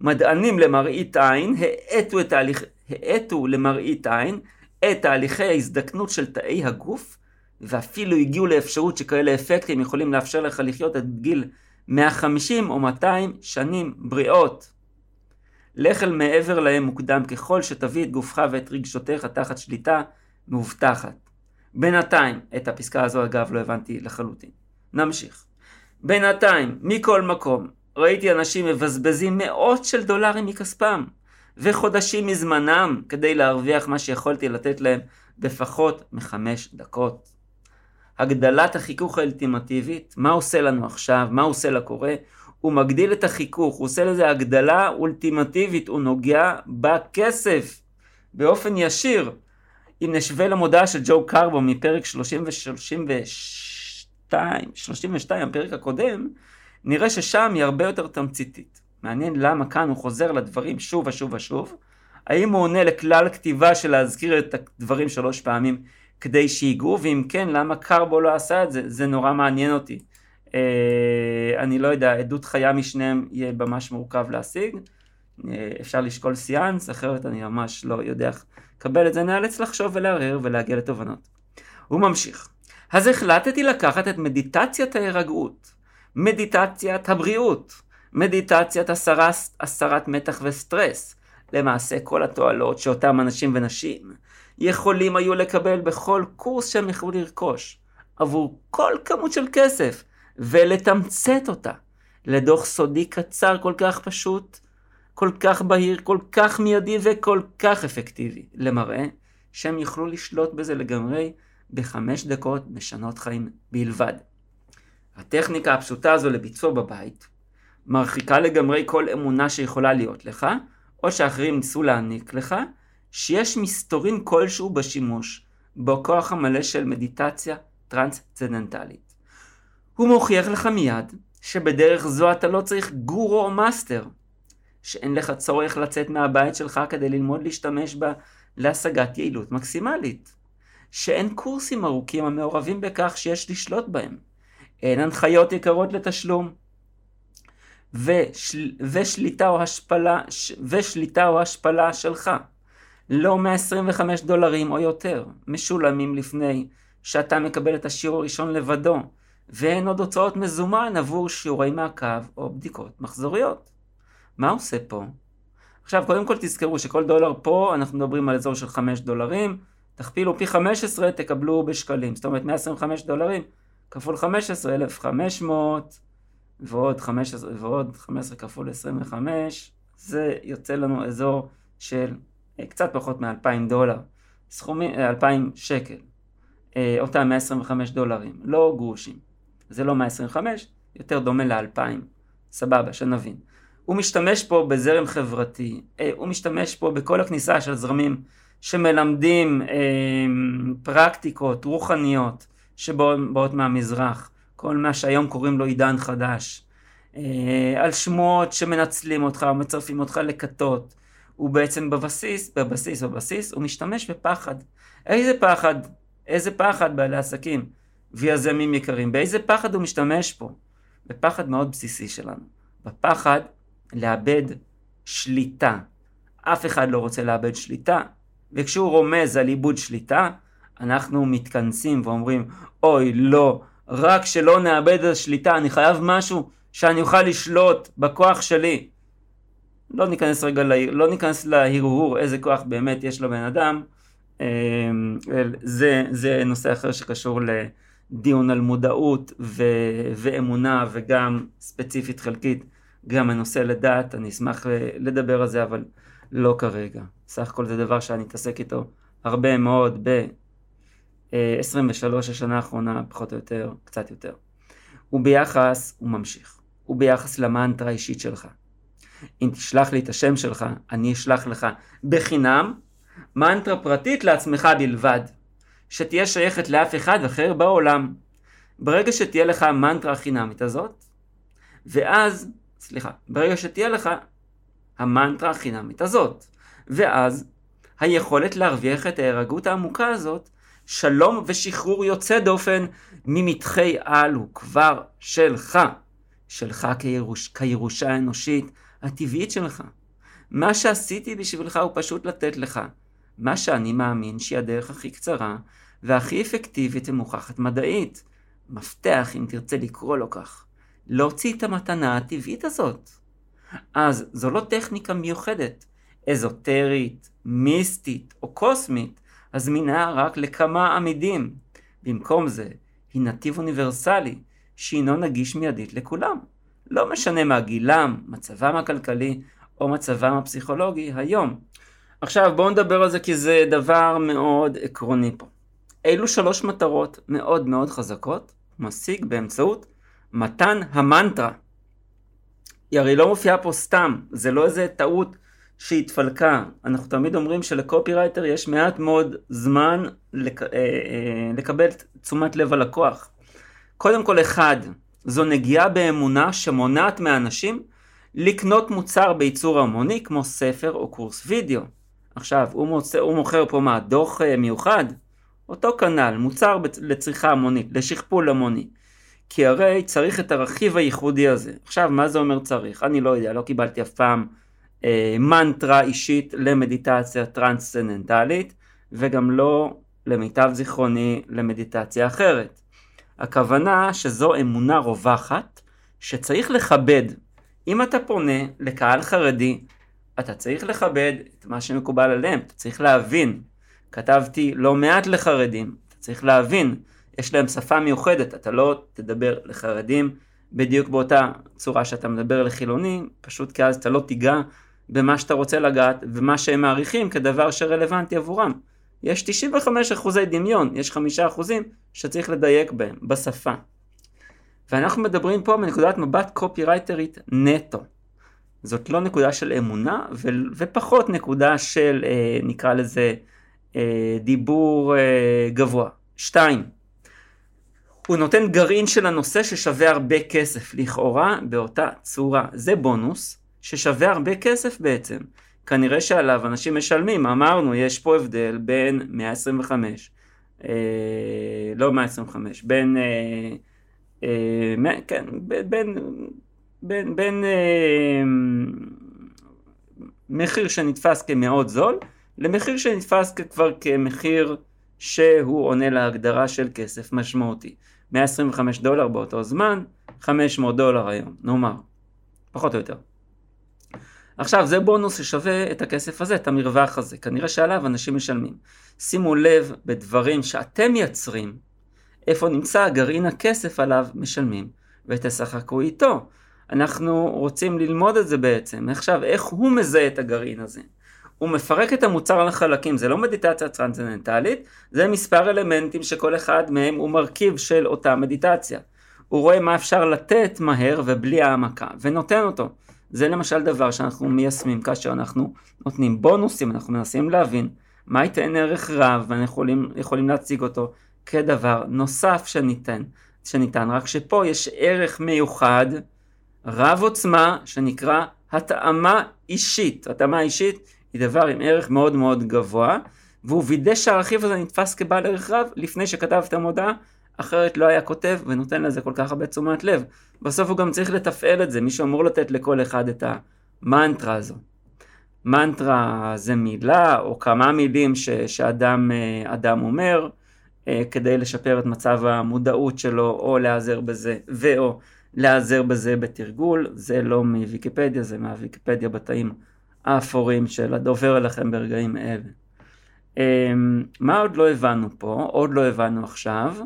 מדענים למראית עין האטו, תהליך, האטו למראית עין את תהליכי ההזדקנות של תאי הגוף, ואפילו הגיעו לאפשרות שכאלה אפקטים יכולים לאפשר לך לחיות עד גיל 150 או 200 שנים בריאות. לך אל מעבר להם מוקדם ככל שתביא את גופך ואת רגשותיך תחת שליטה מאובטחת. בינתיים, את הפסקה הזו אגב לא הבנתי לחלוטין. נמשיך. בינתיים, מכל מקום, ראיתי אנשים מבזבזים מאות של דולרים מכספם, וחודשים מזמנם כדי להרוויח מה שיכולתי לתת להם בפחות מחמש דקות. הגדלת החיכוך האלטימטיבית, מה עושה לנו עכשיו, מה עושה לקורא? הוא מגדיל את החיכוך, הוא עושה לזה הגדלה אולטימטיבית, הוא נוגע בכסף באופן ישיר. אם נשווה למודעה של ג'ו קרבו מפרק 30 ו-32, 32, הפרק הקודם, נראה ששם היא הרבה יותר תמציתית. מעניין למה כאן הוא חוזר לדברים שוב ושוב ושוב. האם הוא עונה לכלל כתיבה של להזכיר את הדברים שלוש פעמים כדי שיגעו, ואם כן, למה קרבו לא עשה את זה? זה נורא מעניין אותי. אה, אני לא יודע, עדות חיה משניהם יהיה ממש מורכב להשיג. אה, אפשר לשקול סיאנס, אחרת אני ממש לא יודע איך לקבל את זה, נאלץ לחשוב ולערער ולהגיע לתובנות. הוא ממשיך. אז החלטתי לקחת את מדיטציית ההירגעות, מדיטציית הבריאות, מדיטציית הסרת, הסרת מתח וסטרס. למעשה כל התועלות שאותם אנשים ונשים יכולים היו לקבל בכל קורס שהם יכלו לרכוש, עבור כל כמות של כסף, ולתמצת אותה לדוח סודי קצר כל כך פשוט, כל כך בהיר, כל כך מיידי וכל כך אפקטיבי, למראה שהם יוכלו לשלוט בזה לגמרי בחמש דקות משנות חיים בלבד. הטכניקה הפשוטה הזו לביצוע בבית מרחיקה לגמרי כל אמונה שיכולה להיות לך, או שאחרים ניסו להעניק לך, שיש מסתורין כלשהו בשימוש בכוח המלא של מדיטציה טרנסצנדנטלית. הוא מוכיח לך מיד שבדרך זו אתה לא צריך גורו או מאסטר, שאין לך צורך לצאת מהבית שלך כדי ללמוד להשתמש בה להשגת יעילות מקסימלית, שאין קורסים ארוכים המעורבים בכך שיש לשלוט בהם, אין הנחיות יקרות לתשלום, ושל... ושליטה, או השפלה... ושליטה או השפלה שלך. לא 125 דולרים או יותר, משולמים לפני שאתה מקבל את השיעור הראשון לבדו, ואין עוד הוצאות מזומן עבור שיעורי מעקב או בדיקות מחזוריות. מה עושה פה? עכשיו, קודם כל תזכרו שכל דולר פה, אנחנו מדברים על אזור של 5 דולרים, תכפילו פי 15, תקבלו בשקלים. זאת אומרת, 125 דולרים כפול 15, 1,500, ועוד 15, ועוד 15 כפול 25, זה יוצא לנו אזור של קצת פחות מ-2,000 דולר, סכומים, 2,000 אה, שקל, אה, אותם 125 דולרים, לא גרושים. זה לא 125, יותר דומה ל-2,000, סבבה, שנבין. הוא משתמש פה בזרם חברתי, הוא משתמש פה בכל הכניסה של זרמים שמלמדים פרקטיקות רוחניות שבאות מהמזרח. כל מה שהיום קוראים לו עידן חדש. אה, על שמועות שמנצלים אותך ומצרפים אותך לכתות. הוא בעצם בבסיס, בבסיס, בבסיס, הוא משתמש בפחד. איזה פחד? איזה פחד בעלי עסקים? ויזמים יקרים, באיזה פחד הוא משתמש פה? בפחד מאוד בסיסי שלנו. בפחד לאבד שליטה. אף אחד לא רוצה לאבד שליטה, וכשהוא רומז על איבוד שליטה, אנחנו מתכנסים ואומרים, אוי, לא, רק שלא נאבד את השליטה, אני חייב משהו שאני אוכל לשלוט בכוח שלי. לא ניכנס רגע, לא ניכנס להרהור איזה כוח באמת יש לבן אדם, אמ, זה, זה נושא אחר שקשור לדיון על מודעות ו, ואמונה וגם ספציפית חלקית גם הנושא לדת, אני אשמח לדבר על זה אבל לא כרגע. סך הכל זה דבר שאני אתעסק איתו הרבה מאוד ב-23 השנה האחרונה פחות או יותר, קצת יותר. וביחס, הוא ממשיך, וביחס למנטרה האישית שלך. אם תשלח לי את השם שלך, אני אשלח לך בחינם מנטרה פרטית לעצמך בלבד, שתהיה שייכת לאף אחד אחר בעולם. ברגע שתהיה לך המנטרה החינמית הזאת, ואז, סליחה, ברגע שתהיה לך המנטרה החינמית הזאת, ואז היכולת להרוויח את ההירגות העמוקה הזאת, שלום ושחרור יוצא דופן ממתחי על הוא כבר שלך, שלך כירוש, כירושה האנושית הטבעית שלך. מה שעשיתי בשבילך הוא פשוט לתת לך מה שאני מאמין שהיא הדרך הכי קצרה והכי אפקטיבית ומוכחת מדעית. מפתח, אם תרצה לקרוא לו כך. להוציא את המתנה הטבעית הזאת. אז זו לא טכניקה מיוחדת, אזוטרית, מיסטית או קוסמית, הזמינה רק לכמה עמידים. במקום זה, היא נתיב אוניברסלי, שהינו נגיש מיידית לכולם. לא משנה מה גילם, מצבם הכלכלי או מצבם הפסיכולוגי היום. עכשיו בואו נדבר על זה כי זה דבר מאוד עקרוני פה. אילו שלוש מטרות מאוד מאוד חזקות משיג באמצעות מתן המנטרה. היא הרי לא מופיעה פה סתם, זה לא איזה טעות שהתפלקה. אנחנו תמיד אומרים שלקופירייטר יש מעט מאוד זמן לק... אה, אה, לקבל תשומת לב הלקוח. קודם כל אחד, זו נגיעה באמונה שמונעת מאנשים לקנות מוצר בייצור המוני כמו ספר או קורס וידאו. עכשיו, הוא, מוצא, הוא מוכר פה מה, דוח אה, מיוחד? אותו כנ"ל, מוצר לצריכה המונית, לשכפול המוני. כי הרי צריך את הרכיב הייחודי הזה. עכשיו, מה זה אומר צריך? אני לא יודע, לא קיבלתי אף פעם אה, מנטרה אישית למדיטציה טרנסצנדנטלית, וגם לא, למיטב זיכרוני, למדיטציה אחרת. הכוונה שזו אמונה רווחת שצריך לכבד. אם אתה פונה לקהל חרדי, אתה צריך לכבד את מה שמקובל עליהם, אתה צריך להבין. כתבתי לא מעט לחרדים, אתה צריך להבין, יש להם שפה מיוחדת, אתה לא תדבר לחרדים בדיוק באותה צורה שאתה מדבר לחילונים, פשוט כי אז אתה לא תיגע במה שאתה רוצה לגעת ומה שהם מעריכים כדבר שרלוונטי עבורם. יש 95 אחוזי דמיון, יש 5 אחוזים שצריך לדייק בהם, בשפה. ואנחנו מדברים פה מנקודת מבט קופירייטרית נטו. זאת לא נקודה של אמונה ו- ופחות נקודה של אה, נקרא לזה אה, דיבור אה, גבוה. שתיים, הוא נותן גרעין של הנושא ששווה הרבה כסף, לכאורה באותה צורה. זה בונוס ששווה הרבה כסף בעצם. כנראה שעליו אנשים משלמים, אמרנו, יש פה הבדל בין 125, אה, לא 125, בין, אה, אה, כן, בין, בין, בין אה, מחיר שנתפס כמאוד זול, למחיר שנתפס כבר כמחיר שהוא עונה להגדרה של כסף משמעותי. 125 דולר באותו זמן, 500 דולר היום, נאמר, פחות או יותר. עכשיו זה בונוס ששווה את הכסף הזה, את המרווח הזה, כנראה שעליו אנשים משלמים. שימו לב בדברים שאתם מייצרים, איפה נמצא גרעין הכסף עליו משלמים, ותשחקו איתו. אנחנו רוצים ללמוד את זה בעצם. עכשיו, איך הוא מזהה את הגרעין הזה? הוא מפרק את המוצר לחלקים, זה לא מדיטציה טרנסצנדנטלית, זה מספר אלמנטים שכל אחד מהם הוא מרכיב של אותה מדיטציה. הוא רואה מה אפשר לתת מהר ובלי העמקה, ונותן אותו. זה למשל דבר שאנחנו מיישמים כאשר אנחנו נותנים בונוסים, אנחנו מנסים להבין מה ייתן ערך רב, ואנחנו יכולים, יכולים להציג אותו כדבר נוסף שניתן, שניתן, רק שפה יש ערך מיוחד, רב עוצמה, שנקרא התאמה אישית. התאמה אישית היא דבר עם ערך מאוד מאוד גבוה, והוא וידא שהרכיב הזה נתפס כבעל ערך רב לפני שכתב את המודעה, אחרת לא היה כותב ונותן לזה כל כך הרבה תשומת לב. בסוף הוא גם צריך לתפעל את זה, מישהו אמור לתת לכל אחד את המנטרה הזו. מנטרה זה מילה או כמה מילים ש, שאדם אדם אומר אה, כדי לשפר את מצב המודעות שלו או להיעזר בזה ואו להיעזר בזה בתרגול, זה לא מוויקיפדיה, זה מהוויקיפדיה בתאים האפורים של הדובר אליכם ברגעים אלה. אמ, מה עוד לא הבנו פה? עוד לא הבנו עכשיו,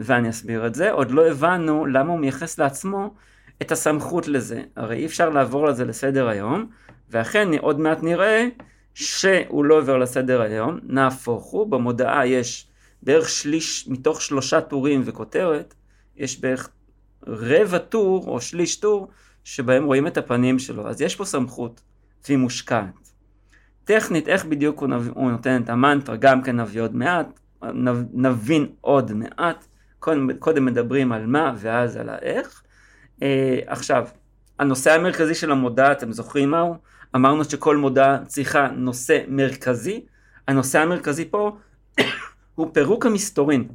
ואני אסביר את זה, עוד לא הבנו למה הוא מייחס לעצמו את הסמכות לזה. הרי אי אפשר לעבור לזה לסדר היום, ואכן עוד מעט נראה שהוא לא עובר לסדר היום, נהפוך הוא, במודעה יש בערך שליש, מתוך שלושה טורים וכותרת, יש בערך רבע טור או שליש טור שבהם רואים את הפנים שלו, אז יש פה סמכות והיא מושקעת. טכנית, איך בדיוק הוא, נב... הוא נותן את המנטרה, גם כן נביא עוד מעט, נבין עוד מעט. קודם, קודם מדברים על מה ואז על האיך. אה, עכשיו, הנושא המרכזי של המודעה, אתם זוכרים מהו? אמרנו שכל מודעה צריכה נושא מרכזי. הנושא המרכזי פה הוא פירוק המסתורין.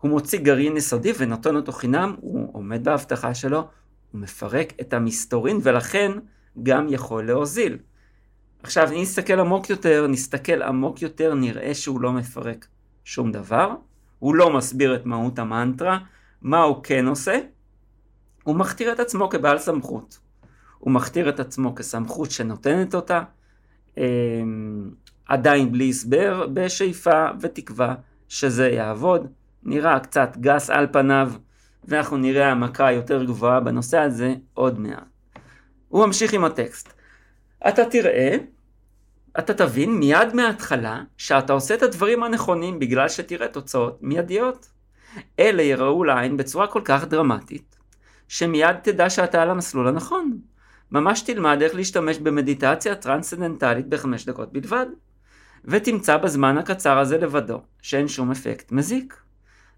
הוא מוציא גרעין יסודי ונותן אותו חינם, הוא עומד בהבטחה שלו, הוא מפרק את המסתורין ולכן גם יכול להוזיל. עכשיו, אם נסתכל עמוק יותר, נסתכל עמוק יותר, נראה שהוא לא מפרק שום דבר, הוא לא מסביר את מהות המנטרה, מה הוא כן עושה? הוא מכתיר את עצמו כבעל סמכות. הוא מכתיר את עצמו כסמכות שנותנת אותה, אמ, עדיין בלי הסבר, בשאיפה ותקווה שזה יעבוד. נראה קצת גס על פניו, ואנחנו נראה העמקה יותר גבוהה בנושא הזה עוד מעט. הוא ממשיך עם הטקסט. אתה תראה, אתה תבין מיד מההתחלה שאתה עושה את הדברים הנכונים בגלל שתראה תוצאות מיידיות. אלה יראו לעין בצורה כל כך דרמטית, שמיד תדע שאתה על המסלול הנכון. ממש תלמד איך להשתמש במדיטציה טרנסצנדנטלית בחמש דקות בלבד. ותמצא בזמן הקצר הזה לבדו שאין שום אפקט מזיק.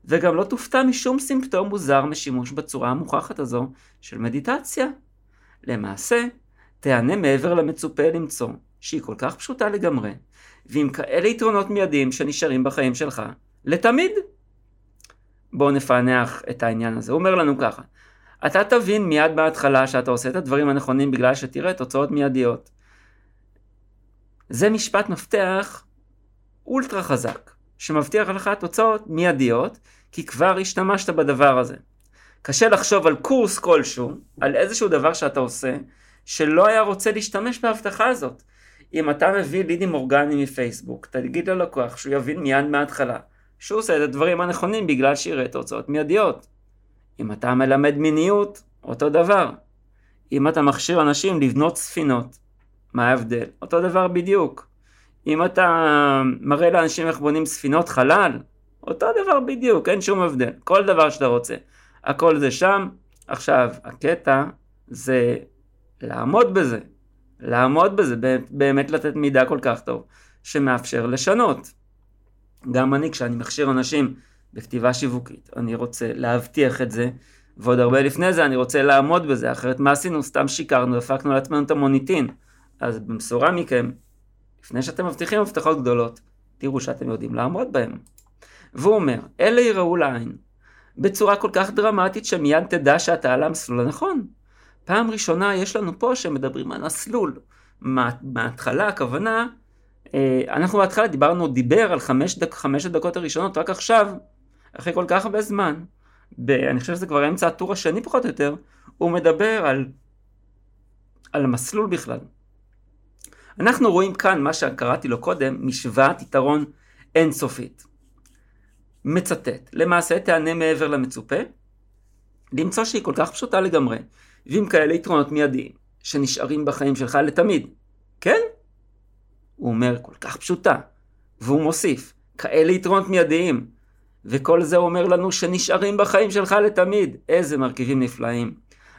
וגם לא תופתע משום סימפטום מוזר משימוש בצורה המוכחת הזו של מדיטציה. למעשה, תענה מעבר למצופה למצוא, שהיא כל כך פשוטה לגמרי, ועם כאלה יתרונות מיידיים שנשארים בחיים שלך, לתמיד. בואו נפענח את העניין הזה. הוא אומר לנו ככה, אתה תבין מיד בהתחלה שאתה עושה את הדברים הנכונים בגלל שתראה תוצאות מיידיות. זה משפט מפתח אולטרה חזק, שמבטיח לך תוצאות מיידיות, כי כבר השתמשת בדבר הזה. קשה לחשוב על קורס כלשהו, על איזשהו דבר שאתה עושה, שלא היה רוצה להשתמש בהבטחה הזאת. אם אתה מביא לידים אורגניים מפייסבוק, תגיד ללקוח שהוא יבין מיד מההתחלה שהוא עושה את הדברים הנכונים בגלל שיראה תוצאות מיידיות. אם אתה מלמד מיניות, אותו דבר. אם אתה מכשיר אנשים לבנות ספינות, מה ההבדל? אותו דבר בדיוק. אם אתה מראה לאנשים איך בונים ספינות חלל, אותו דבר בדיוק, אין שום הבדל. כל דבר שאתה רוצה. הכל זה שם. עכשיו, הקטע זה לעמוד בזה. לעמוד בזה, באמת לתת מידע כל כך טוב, שמאפשר לשנות. גם אני, כשאני מכשיר אנשים בכתיבה שיווקית, אני רוצה להבטיח את זה, ועוד הרבה לפני זה אני רוצה לעמוד בזה, אחרת מה עשינו? סתם שיקרנו, הפקנו לעצמנו את המוניטין. אז במשורה מכם, לפני שאתם מבטיחים הבטחות גדולות, תראו שאתם יודעים לעמוד בהם. והוא אומר, אלה יראו לעין, בצורה כל כך דרמטית שמיד תדע שאתה על המסלול הנכון. פעם ראשונה יש לנו פה שמדברים על מסלול. מה, מההתחלה הכוונה, אה, אנחנו בהתחלה דיברנו, דיבר על חמש, דק, חמש הדקות הראשונות, רק עכשיו, אחרי כל כך הרבה זמן, ב, אני חושב שזה כבר אמצע הטור השני פחות או יותר, הוא מדבר על, על מסלול בכלל. אנחנו רואים כאן מה שקראתי לו קודם, משוואת יתרון אינסופית. מצטט, למעשה תענה מעבר למצופה, למצוא שהיא כל כך פשוטה לגמרי, ועם כאלה יתרונות מיידיים, שנשארים בחיים שלך לתמיד. כן? הוא אומר, כל כך פשוטה. והוא מוסיף, כאלה יתרונות מיידיים. וכל זה אומר לנו שנשארים בחיים שלך לתמיד. איזה מרכיבים נפלאים.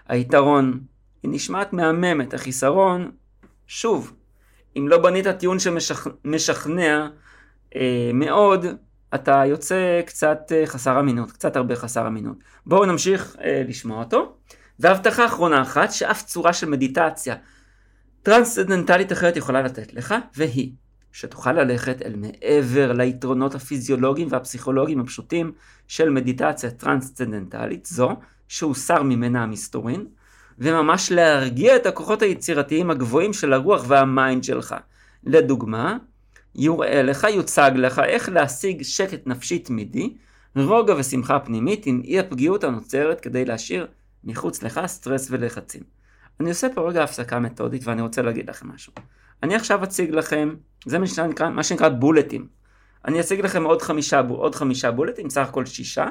היתרון, היא נשמעת מהממת, החיסרון, שוב, אם לא בנית טיעון שמשכנע אה, מאוד, אתה יוצא קצת אה, חסר אמינות, קצת הרבה חסר אמינות. בואו נמשיך אה, לשמוע אותו. והבטחה אחרונה אחת, שאף צורה של מדיטציה טרנסצנדנטלית אחרת יכולה לתת לך, והיא, שתוכל ללכת אל מעבר ליתרונות הפיזיולוגיים והפסיכולוגיים הפשוטים של מדיטציה טרנסצנדנטלית זו, שהוסר ממנה המסתורין, וממש להרגיע את הכוחות היצירתיים הגבוהים של הרוח וה mind שלך. לדוגמה, יוראה לך, יוצג לך איך להשיג שקט נפשי תמידי, רוגע ושמחה פנימית עם אי הפגיעות הנוצרת כדי להשאיר מחוץ לך סטרס ולחצים. אני עושה פה רגע הפסקה מתודית ואני רוצה להגיד לכם משהו. אני עכשיו אציג לכם, זה מה שנקרא, מה שנקרא בולטים. אני אציג לכם עוד חמישה, עוד חמישה בולטים, סך הכל שישה.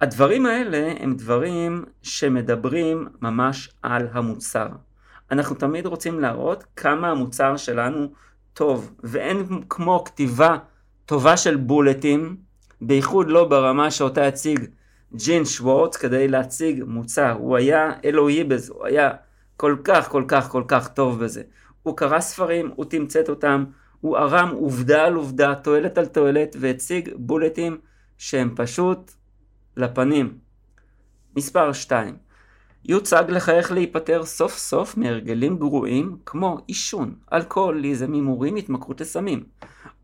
הדברים האלה הם דברים שמדברים ממש על המוצר. אנחנו תמיד רוצים להראות כמה המוצר שלנו טוב, ואין כמו כתיבה טובה של בולטים, בייחוד לא ברמה שאותה הציג ג'ין שוורץ כדי להציג מוצר. הוא היה אלוהי בזה, הוא היה כל כך כל כך כל כך טוב בזה. הוא קרא ספרים, הוא תמצת אותם, הוא ערם עובדה על עובדה, תועלת על תועלת, והציג בולטים שהם פשוט לפנים. מספר 2. יוצג לך איך להיפטר סוף סוף מהרגלים גרועים כמו עישון, אלכוהוליזם, הימורים, התמכרות לסמים,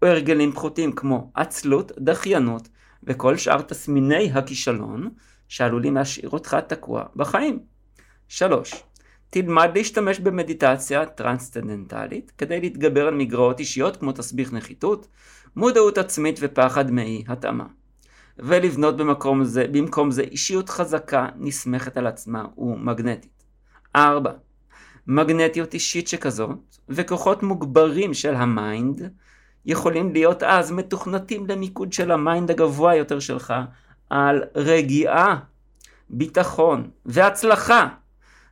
או הרגלים פחותים כמו עצלות, דחיינות וכל שאר תסמיני הכישלון שעלולים להשאיר אותך תקוע בחיים. 3. תלמד להשתמש במדיטציה טרנסצנדנטלית כדי להתגבר על מגרעות אישיות כמו תסביך נחיתות, מודעות עצמית ופחד מאי התאמה. ולבנות במקום זה, במקום זה אישיות חזקה, נסמכת על עצמה ומגנטית. 4. מגנטיות אישית שכזאת, וכוחות מוגברים של ה mind, יכולים להיות אז מתוכנתים למיקוד של ה mind הגבוה יותר שלך על רגיעה, ביטחון והצלחה.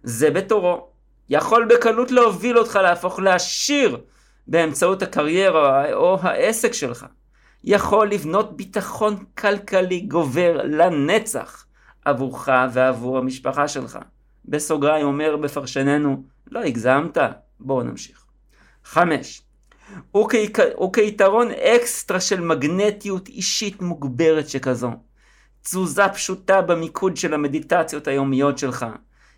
זה בתורו יכול בקלות להוביל אותך להפוך לעשיר באמצעות הקריירה או העסק שלך. יכול לבנות ביטחון כלכלי גובר לנצח עבורך ועבור המשפחה שלך. בסוגריים אומר בפרשננו, לא הגזמת, בואו נמשיך. חמש, וכיתרון אקסטרה של מגנטיות אישית מוגברת שכזו. תזוזה פשוטה במיקוד של המדיטציות היומיות שלך.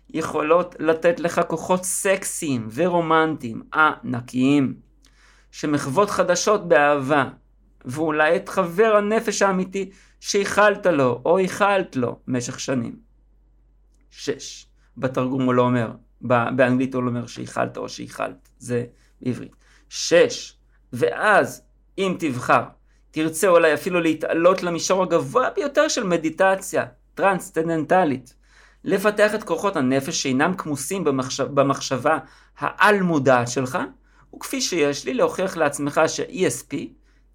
יכולות לתת לך כוחות סקסיים ורומנטיים, ענקיים, שמחוות חדשות באהבה, ואולי את חבר הנפש האמיתי שייחלת לו או ייחלת לו במשך שנים. שש. בתרגום הוא לא אומר, באנגלית הוא לא אומר שייחלת או שייחלת, זה בעברית. שש. ואז, אם תבחר, תרצה אולי אפילו להתעלות למישור הגבוה ביותר של מדיטציה טרנסצנדנטלית. לפתח את כוחות הנפש שאינם כמוסים במחשב, במחשבה העל-מודעת שלך, וכפי שיש לי להוכיח לעצמך ש-ESP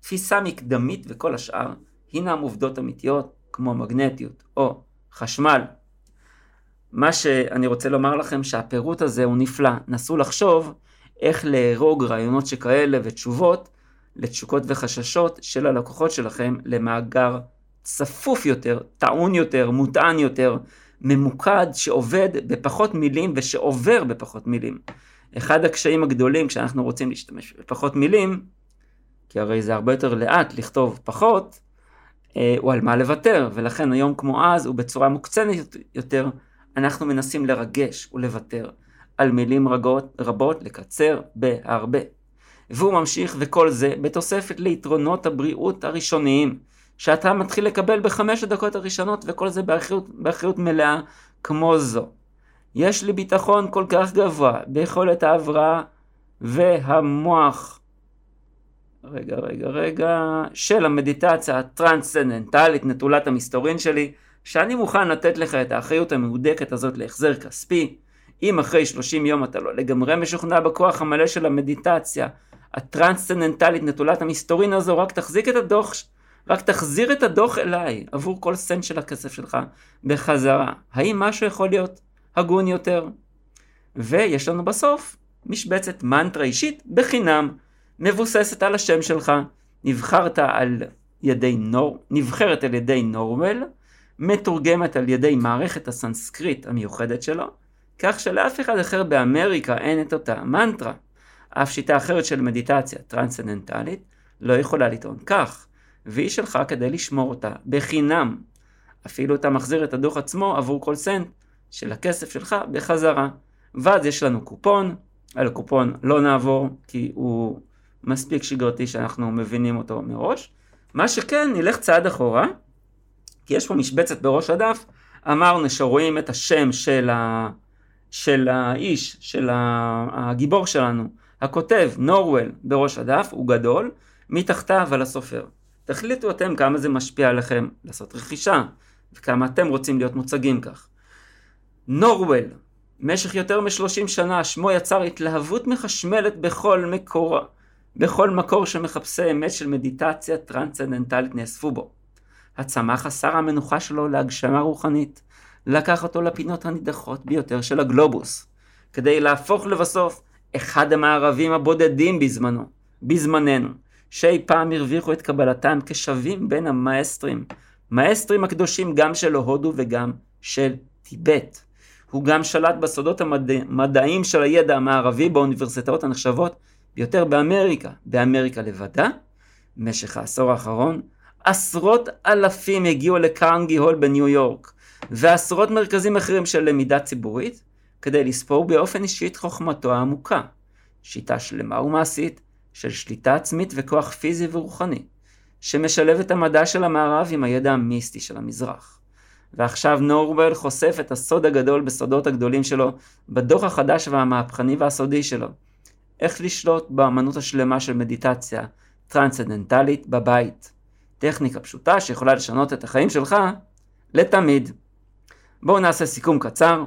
תפיסה מקדמית וכל השאר הינם עובדות אמיתיות כמו מגנטיות או חשמל. מה שאני רוצה לומר לכם שהפירוט הזה הוא נפלא. נסו לחשוב איך להרוג רעיונות שכאלה ותשובות לתשוקות וחששות של הלקוחות שלכם למאגר צפוף יותר, טעון יותר, מוטען יותר, ממוקד, שעובד בפחות מילים ושעובר בפחות מילים. אחד הקשיים הגדולים כשאנחנו רוצים להשתמש בפחות מילים כי הרי זה הרבה יותר לאט לכתוב פחות, אה, הוא על מה לוותר, ולכן היום כמו אז, ובצורה מוקצנת יותר, אנחנו מנסים לרגש ולוותר על מילים רגות, רבות, לקצר בהרבה. והוא ממשיך וכל זה בתוספת ליתרונות הבריאות הראשוניים, שאתה מתחיל לקבל בחמש הדקות הראשונות, וכל זה באחריות, באחריות מלאה כמו זו. יש לי ביטחון כל כך גבוה ביכולת ההבראה והמוח רגע, רגע, רגע, של המדיטציה הטרנסצנדנטלית נטולת המסתורין שלי, שאני מוכן לתת לך את האחריות המהודקת הזאת להחזר כספי. אם אחרי 30 יום אתה לא לגמרי משוכנע בכוח המלא של המדיטציה הטרנסצנדנטלית נטולת המסתורין הזו, רק תחזיק את הדוח, רק תחזיר את הדוח אליי עבור כל סנט של הכסף שלך בחזרה. האם משהו יכול להיות הגון יותר? ויש לנו בסוף משבצת מנטרה אישית בחינם. מבוססת על השם שלך, נבחרת על ידי נור, נבחרת על ידי נורוול, מתורגמת על ידי מערכת הסנסקריט המיוחדת שלו, כך שלאף אחד אחר באמריקה אין את אותה מנטרה. אף שיטה אחרת של מדיטציה טרנסצנדנטלית לא יכולה לטעון כך, והיא שלך כדי לשמור אותה בחינם. אפילו אתה מחזיר את הדוח עצמו עבור כל סנט של הכסף שלך בחזרה. ואז יש לנו קופון, על הקופון לא נעבור כי הוא מספיק שגרתי שאנחנו מבינים אותו מראש. מה שכן, נלך צעד אחורה, כי יש פה משבצת בראש הדף, אמרנו שרואים את השם של, ה... של האיש, של הגיבור שלנו, הכותב, נורוול, בראש הדף, הוא גדול, מתחתיו על הסופר. תחליטו אתם כמה זה משפיע עליכם לעשות רכישה, וכמה אתם רוצים להיות מוצגים כך. נורוול, במשך יותר מ-30 שנה שמו יצר התלהבות מחשמלת בכל מקור, בכל מקור שמחפשי אמת של מדיטציה טרנסצנדנטלית נאספו בו. הצמח חסר המנוחה שלו להגשמה רוחנית, לקח אותו לפינות הנידחות ביותר של הגלובוס, כדי להפוך לבסוף אחד המערבים הבודדים בזמנו, בזמננו, שאי פעם הרוויחו את קבלתם כשווים בין המאסטרים, מאסטרים הקדושים גם של הודו וגם של טיבט. הוא גם שלט בסודות המדעיים של הידע המערבי באוניברסיטאות הנחשבות ביותר באמריקה. באמריקה לבדה, במשך העשור האחרון, עשרות אלפים הגיעו לקרנגי הול בניו יורק, ועשרות מרכזים אחרים של למידה ציבורית, כדי לספור באופן אישי את חוכמתו העמוקה. שיטה שלמה ומעשית של שליטה עצמית וכוח פיזי ורוחני, שמשלב את המדע של המערב עם הידע המיסטי של המזרח. ועכשיו נורבל חושף את הסוד הגדול בסודות הגדולים שלו בדוח החדש והמהפכני והסודי שלו. איך לשלוט באמנות השלמה של מדיטציה טרנסצנדנטלית בבית. טכניקה פשוטה שיכולה לשנות את החיים שלך לתמיד. בואו נעשה סיכום קצר.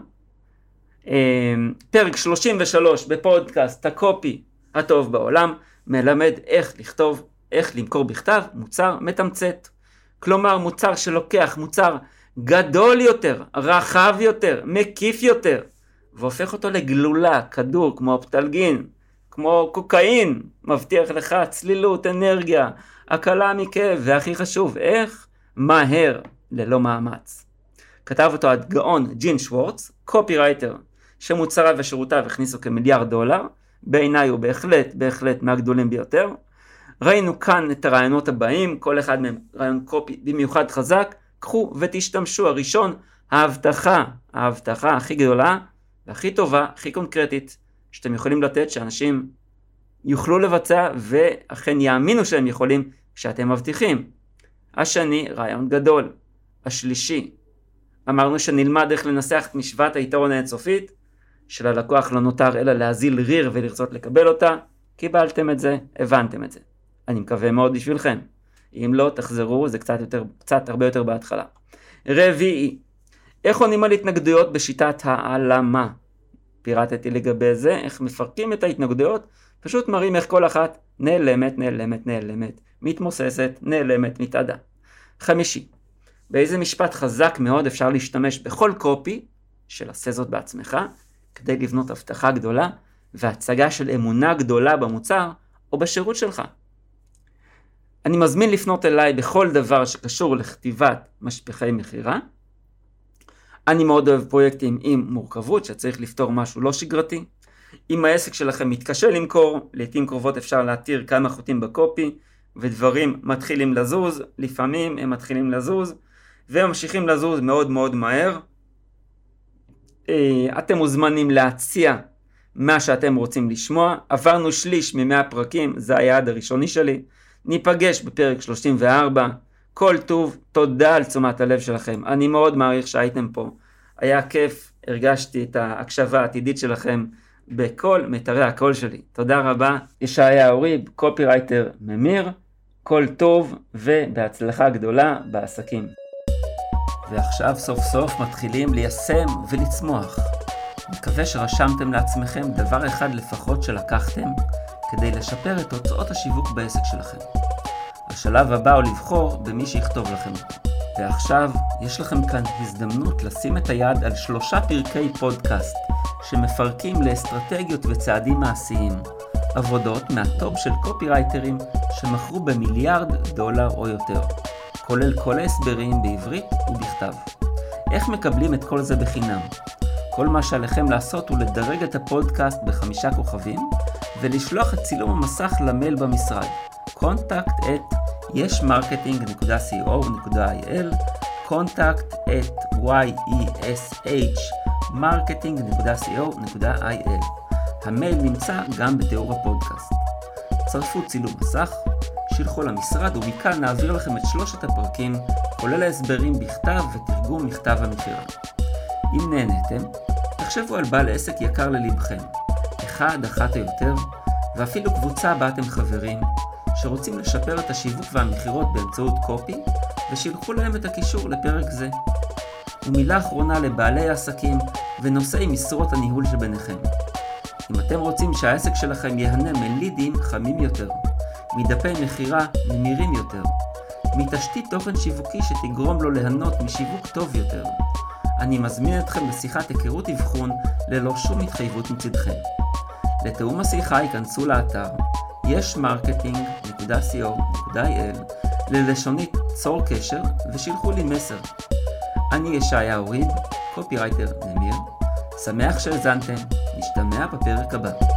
אמ, פרק 33 בפודקאסט הקופי הטוב בעולם מלמד איך לכתוב, איך למכור בכתב מוצר מתמצת. כלומר מוצר שלוקח מוצר גדול יותר, רחב יותר, מקיף יותר, והופך אותו לגלולה, כדור, כמו הפטלגין, כמו קוקאין, מבטיח לך צלילות, אנרגיה, הקלה מכאב, והכי חשוב, איך? מהר, ללא מאמץ. כתב אותו הגאון ג'ין שוורץ, קופירייטר, שמוצריו ושירותיו הכניסו כמיליארד דולר, בעיניי הוא בהחלט, בהחלט מהגדולים ביותר. ראינו כאן את הרעיונות הבאים, כל אחד מהם רעיון קופי במיוחד חזק, קחו ותשתמשו. הראשון, ההבטחה, ההבטחה הכי גדולה והכי טובה, הכי קונקרטית, שאתם יכולים לתת, שאנשים יוכלו לבצע ואכן יאמינו שהם יכולים כשאתם מבטיחים. השני, רעיון גדול. השלישי, אמרנו שנלמד איך לנסח את משוואת היתרון האינסופית, שללקוח לא נותר אלא להזיל ריר ולרצות לקבל אותה, קיבלתם את זה, הבנתם את זה. אני מקווה מאוד בשבילכם. אם לא, תחזרו, זה קצת יותר, קצת הרבה יותר בהתחלה. רביעי, איך עונים על התנגדויות בשיטת העלמה? פירטתי לגבי זה, איך מפרקים את ההתנגדויות, פשוט מראים איך כל אחת נעלמת, נעלמת, נעלמת, מתמוססת, נעלמת, מתאדה. חמישי, באיזה משפט חזק מאוד אפשר להשתמש בכל קופי של עשה זאת בעצמך, כדי לבנות הבטחה גדולה והצגה של אמונה גדולה במוצר או בשירות שלך. אני מזמין לפנות אליי בכל דבר שקשור לכתיבת משפחי מכירה. אני מאוד אוהב פרויקטים עם מורכבות, שצריך לפתור משהו לא שגרתי. אם העסק שלכם מתקשה למכור, לעיתים קרובות אפשר להתיר כמה חוטים בקופי, ודברים מתחילים לזוז, לפעמים הם מתחילים לזוז, וממשיכים לזוז מאוד מאוד מהר. אה, אתם מוזמנים להציע מה שאתם רוצים לשמוע. עברנו שליש ממאה פרקים, זה היעד הראשוני שלי. ניפגש בפרק 34. כל טוב, תודה על תשומת הלב שלכם. אני מאוד מעריך שהייתם פה. היה כיף, הרגשתי את ההקשבה העתידית שלכם בכל מיתרי הקול שלי. תודה רבה. ישעיהו ריב, קופירייטר ממיר. כל טוב ובהצלחה גדולה בעסקים. ועכשיו סוף סוף מתחילים ליישם ולצמוח. מקווה שרשמתם לעצמכם דבר אחד לפחות שלקחתם כדי לשפר את תוצאות השיווק בעסק שלכם. השלב הבא הוא לבחור במי שיכתוב לכם. ועכשיו יש לכם כאן הזדמנות לשים את היד על שלושה פרקי פודקאסט שמפרקים לאסטרטגיות וצעדים מעשיים. עבודות מהטופ של קופירייטרים שמכרו במיליארד דולר או יותר. כולל כל ההסברים בעברית ובכתב. איך מקבלים את כל זה בחינם? כל מה שעליכם לעשות הוא לדרג את הפודקאסט בחמישה כוכבים ולשלוח את צילום המסך למייל במשרד contact at yesmarketing.co.il contact at yeshmarketing.co.il המייל נמצא גם בתיאור הפודקאסט. צרפו צילום מסך, שילחו למשרד ומכאן נעביר לכם את שלושת הפרקים, כולל ההסברים בכתב ותרגום מכתב המכירה. אם נהניתם, תחשבו על בעל עסק יקר ללבכם, אחד, אחת או יותר, ואפילו קבוצה בה אתם חברים, שרוצים לשפר את השיווק והמכירות באמצעות קופי, ושילחו להם את הקישור לפרק זה. ומילה אחרונה לבעלי העסקים ונושאי משרות הניהול שביניכם. אם אתם רוצים שהעסק שלכם ייהנה מלידים חמים יותר, מדפי מכירה ממירים יותר, מתשתית תוכן שיווקי שתגרום לו ליהנות משיווק טוב יותר, אני מזמין אתכם לשיחת היכרות אבחון ללא שום התחייבות מצדכם. לתיאום השיחה ייכנסו לאתר ישמרקטינג.co.il ללשונית צור קשר ושילחו לי מסר. אני ישעיהו ריב, קופירייטר נמיר, שמח שהאזנתם, נשתמע בפרק הבא.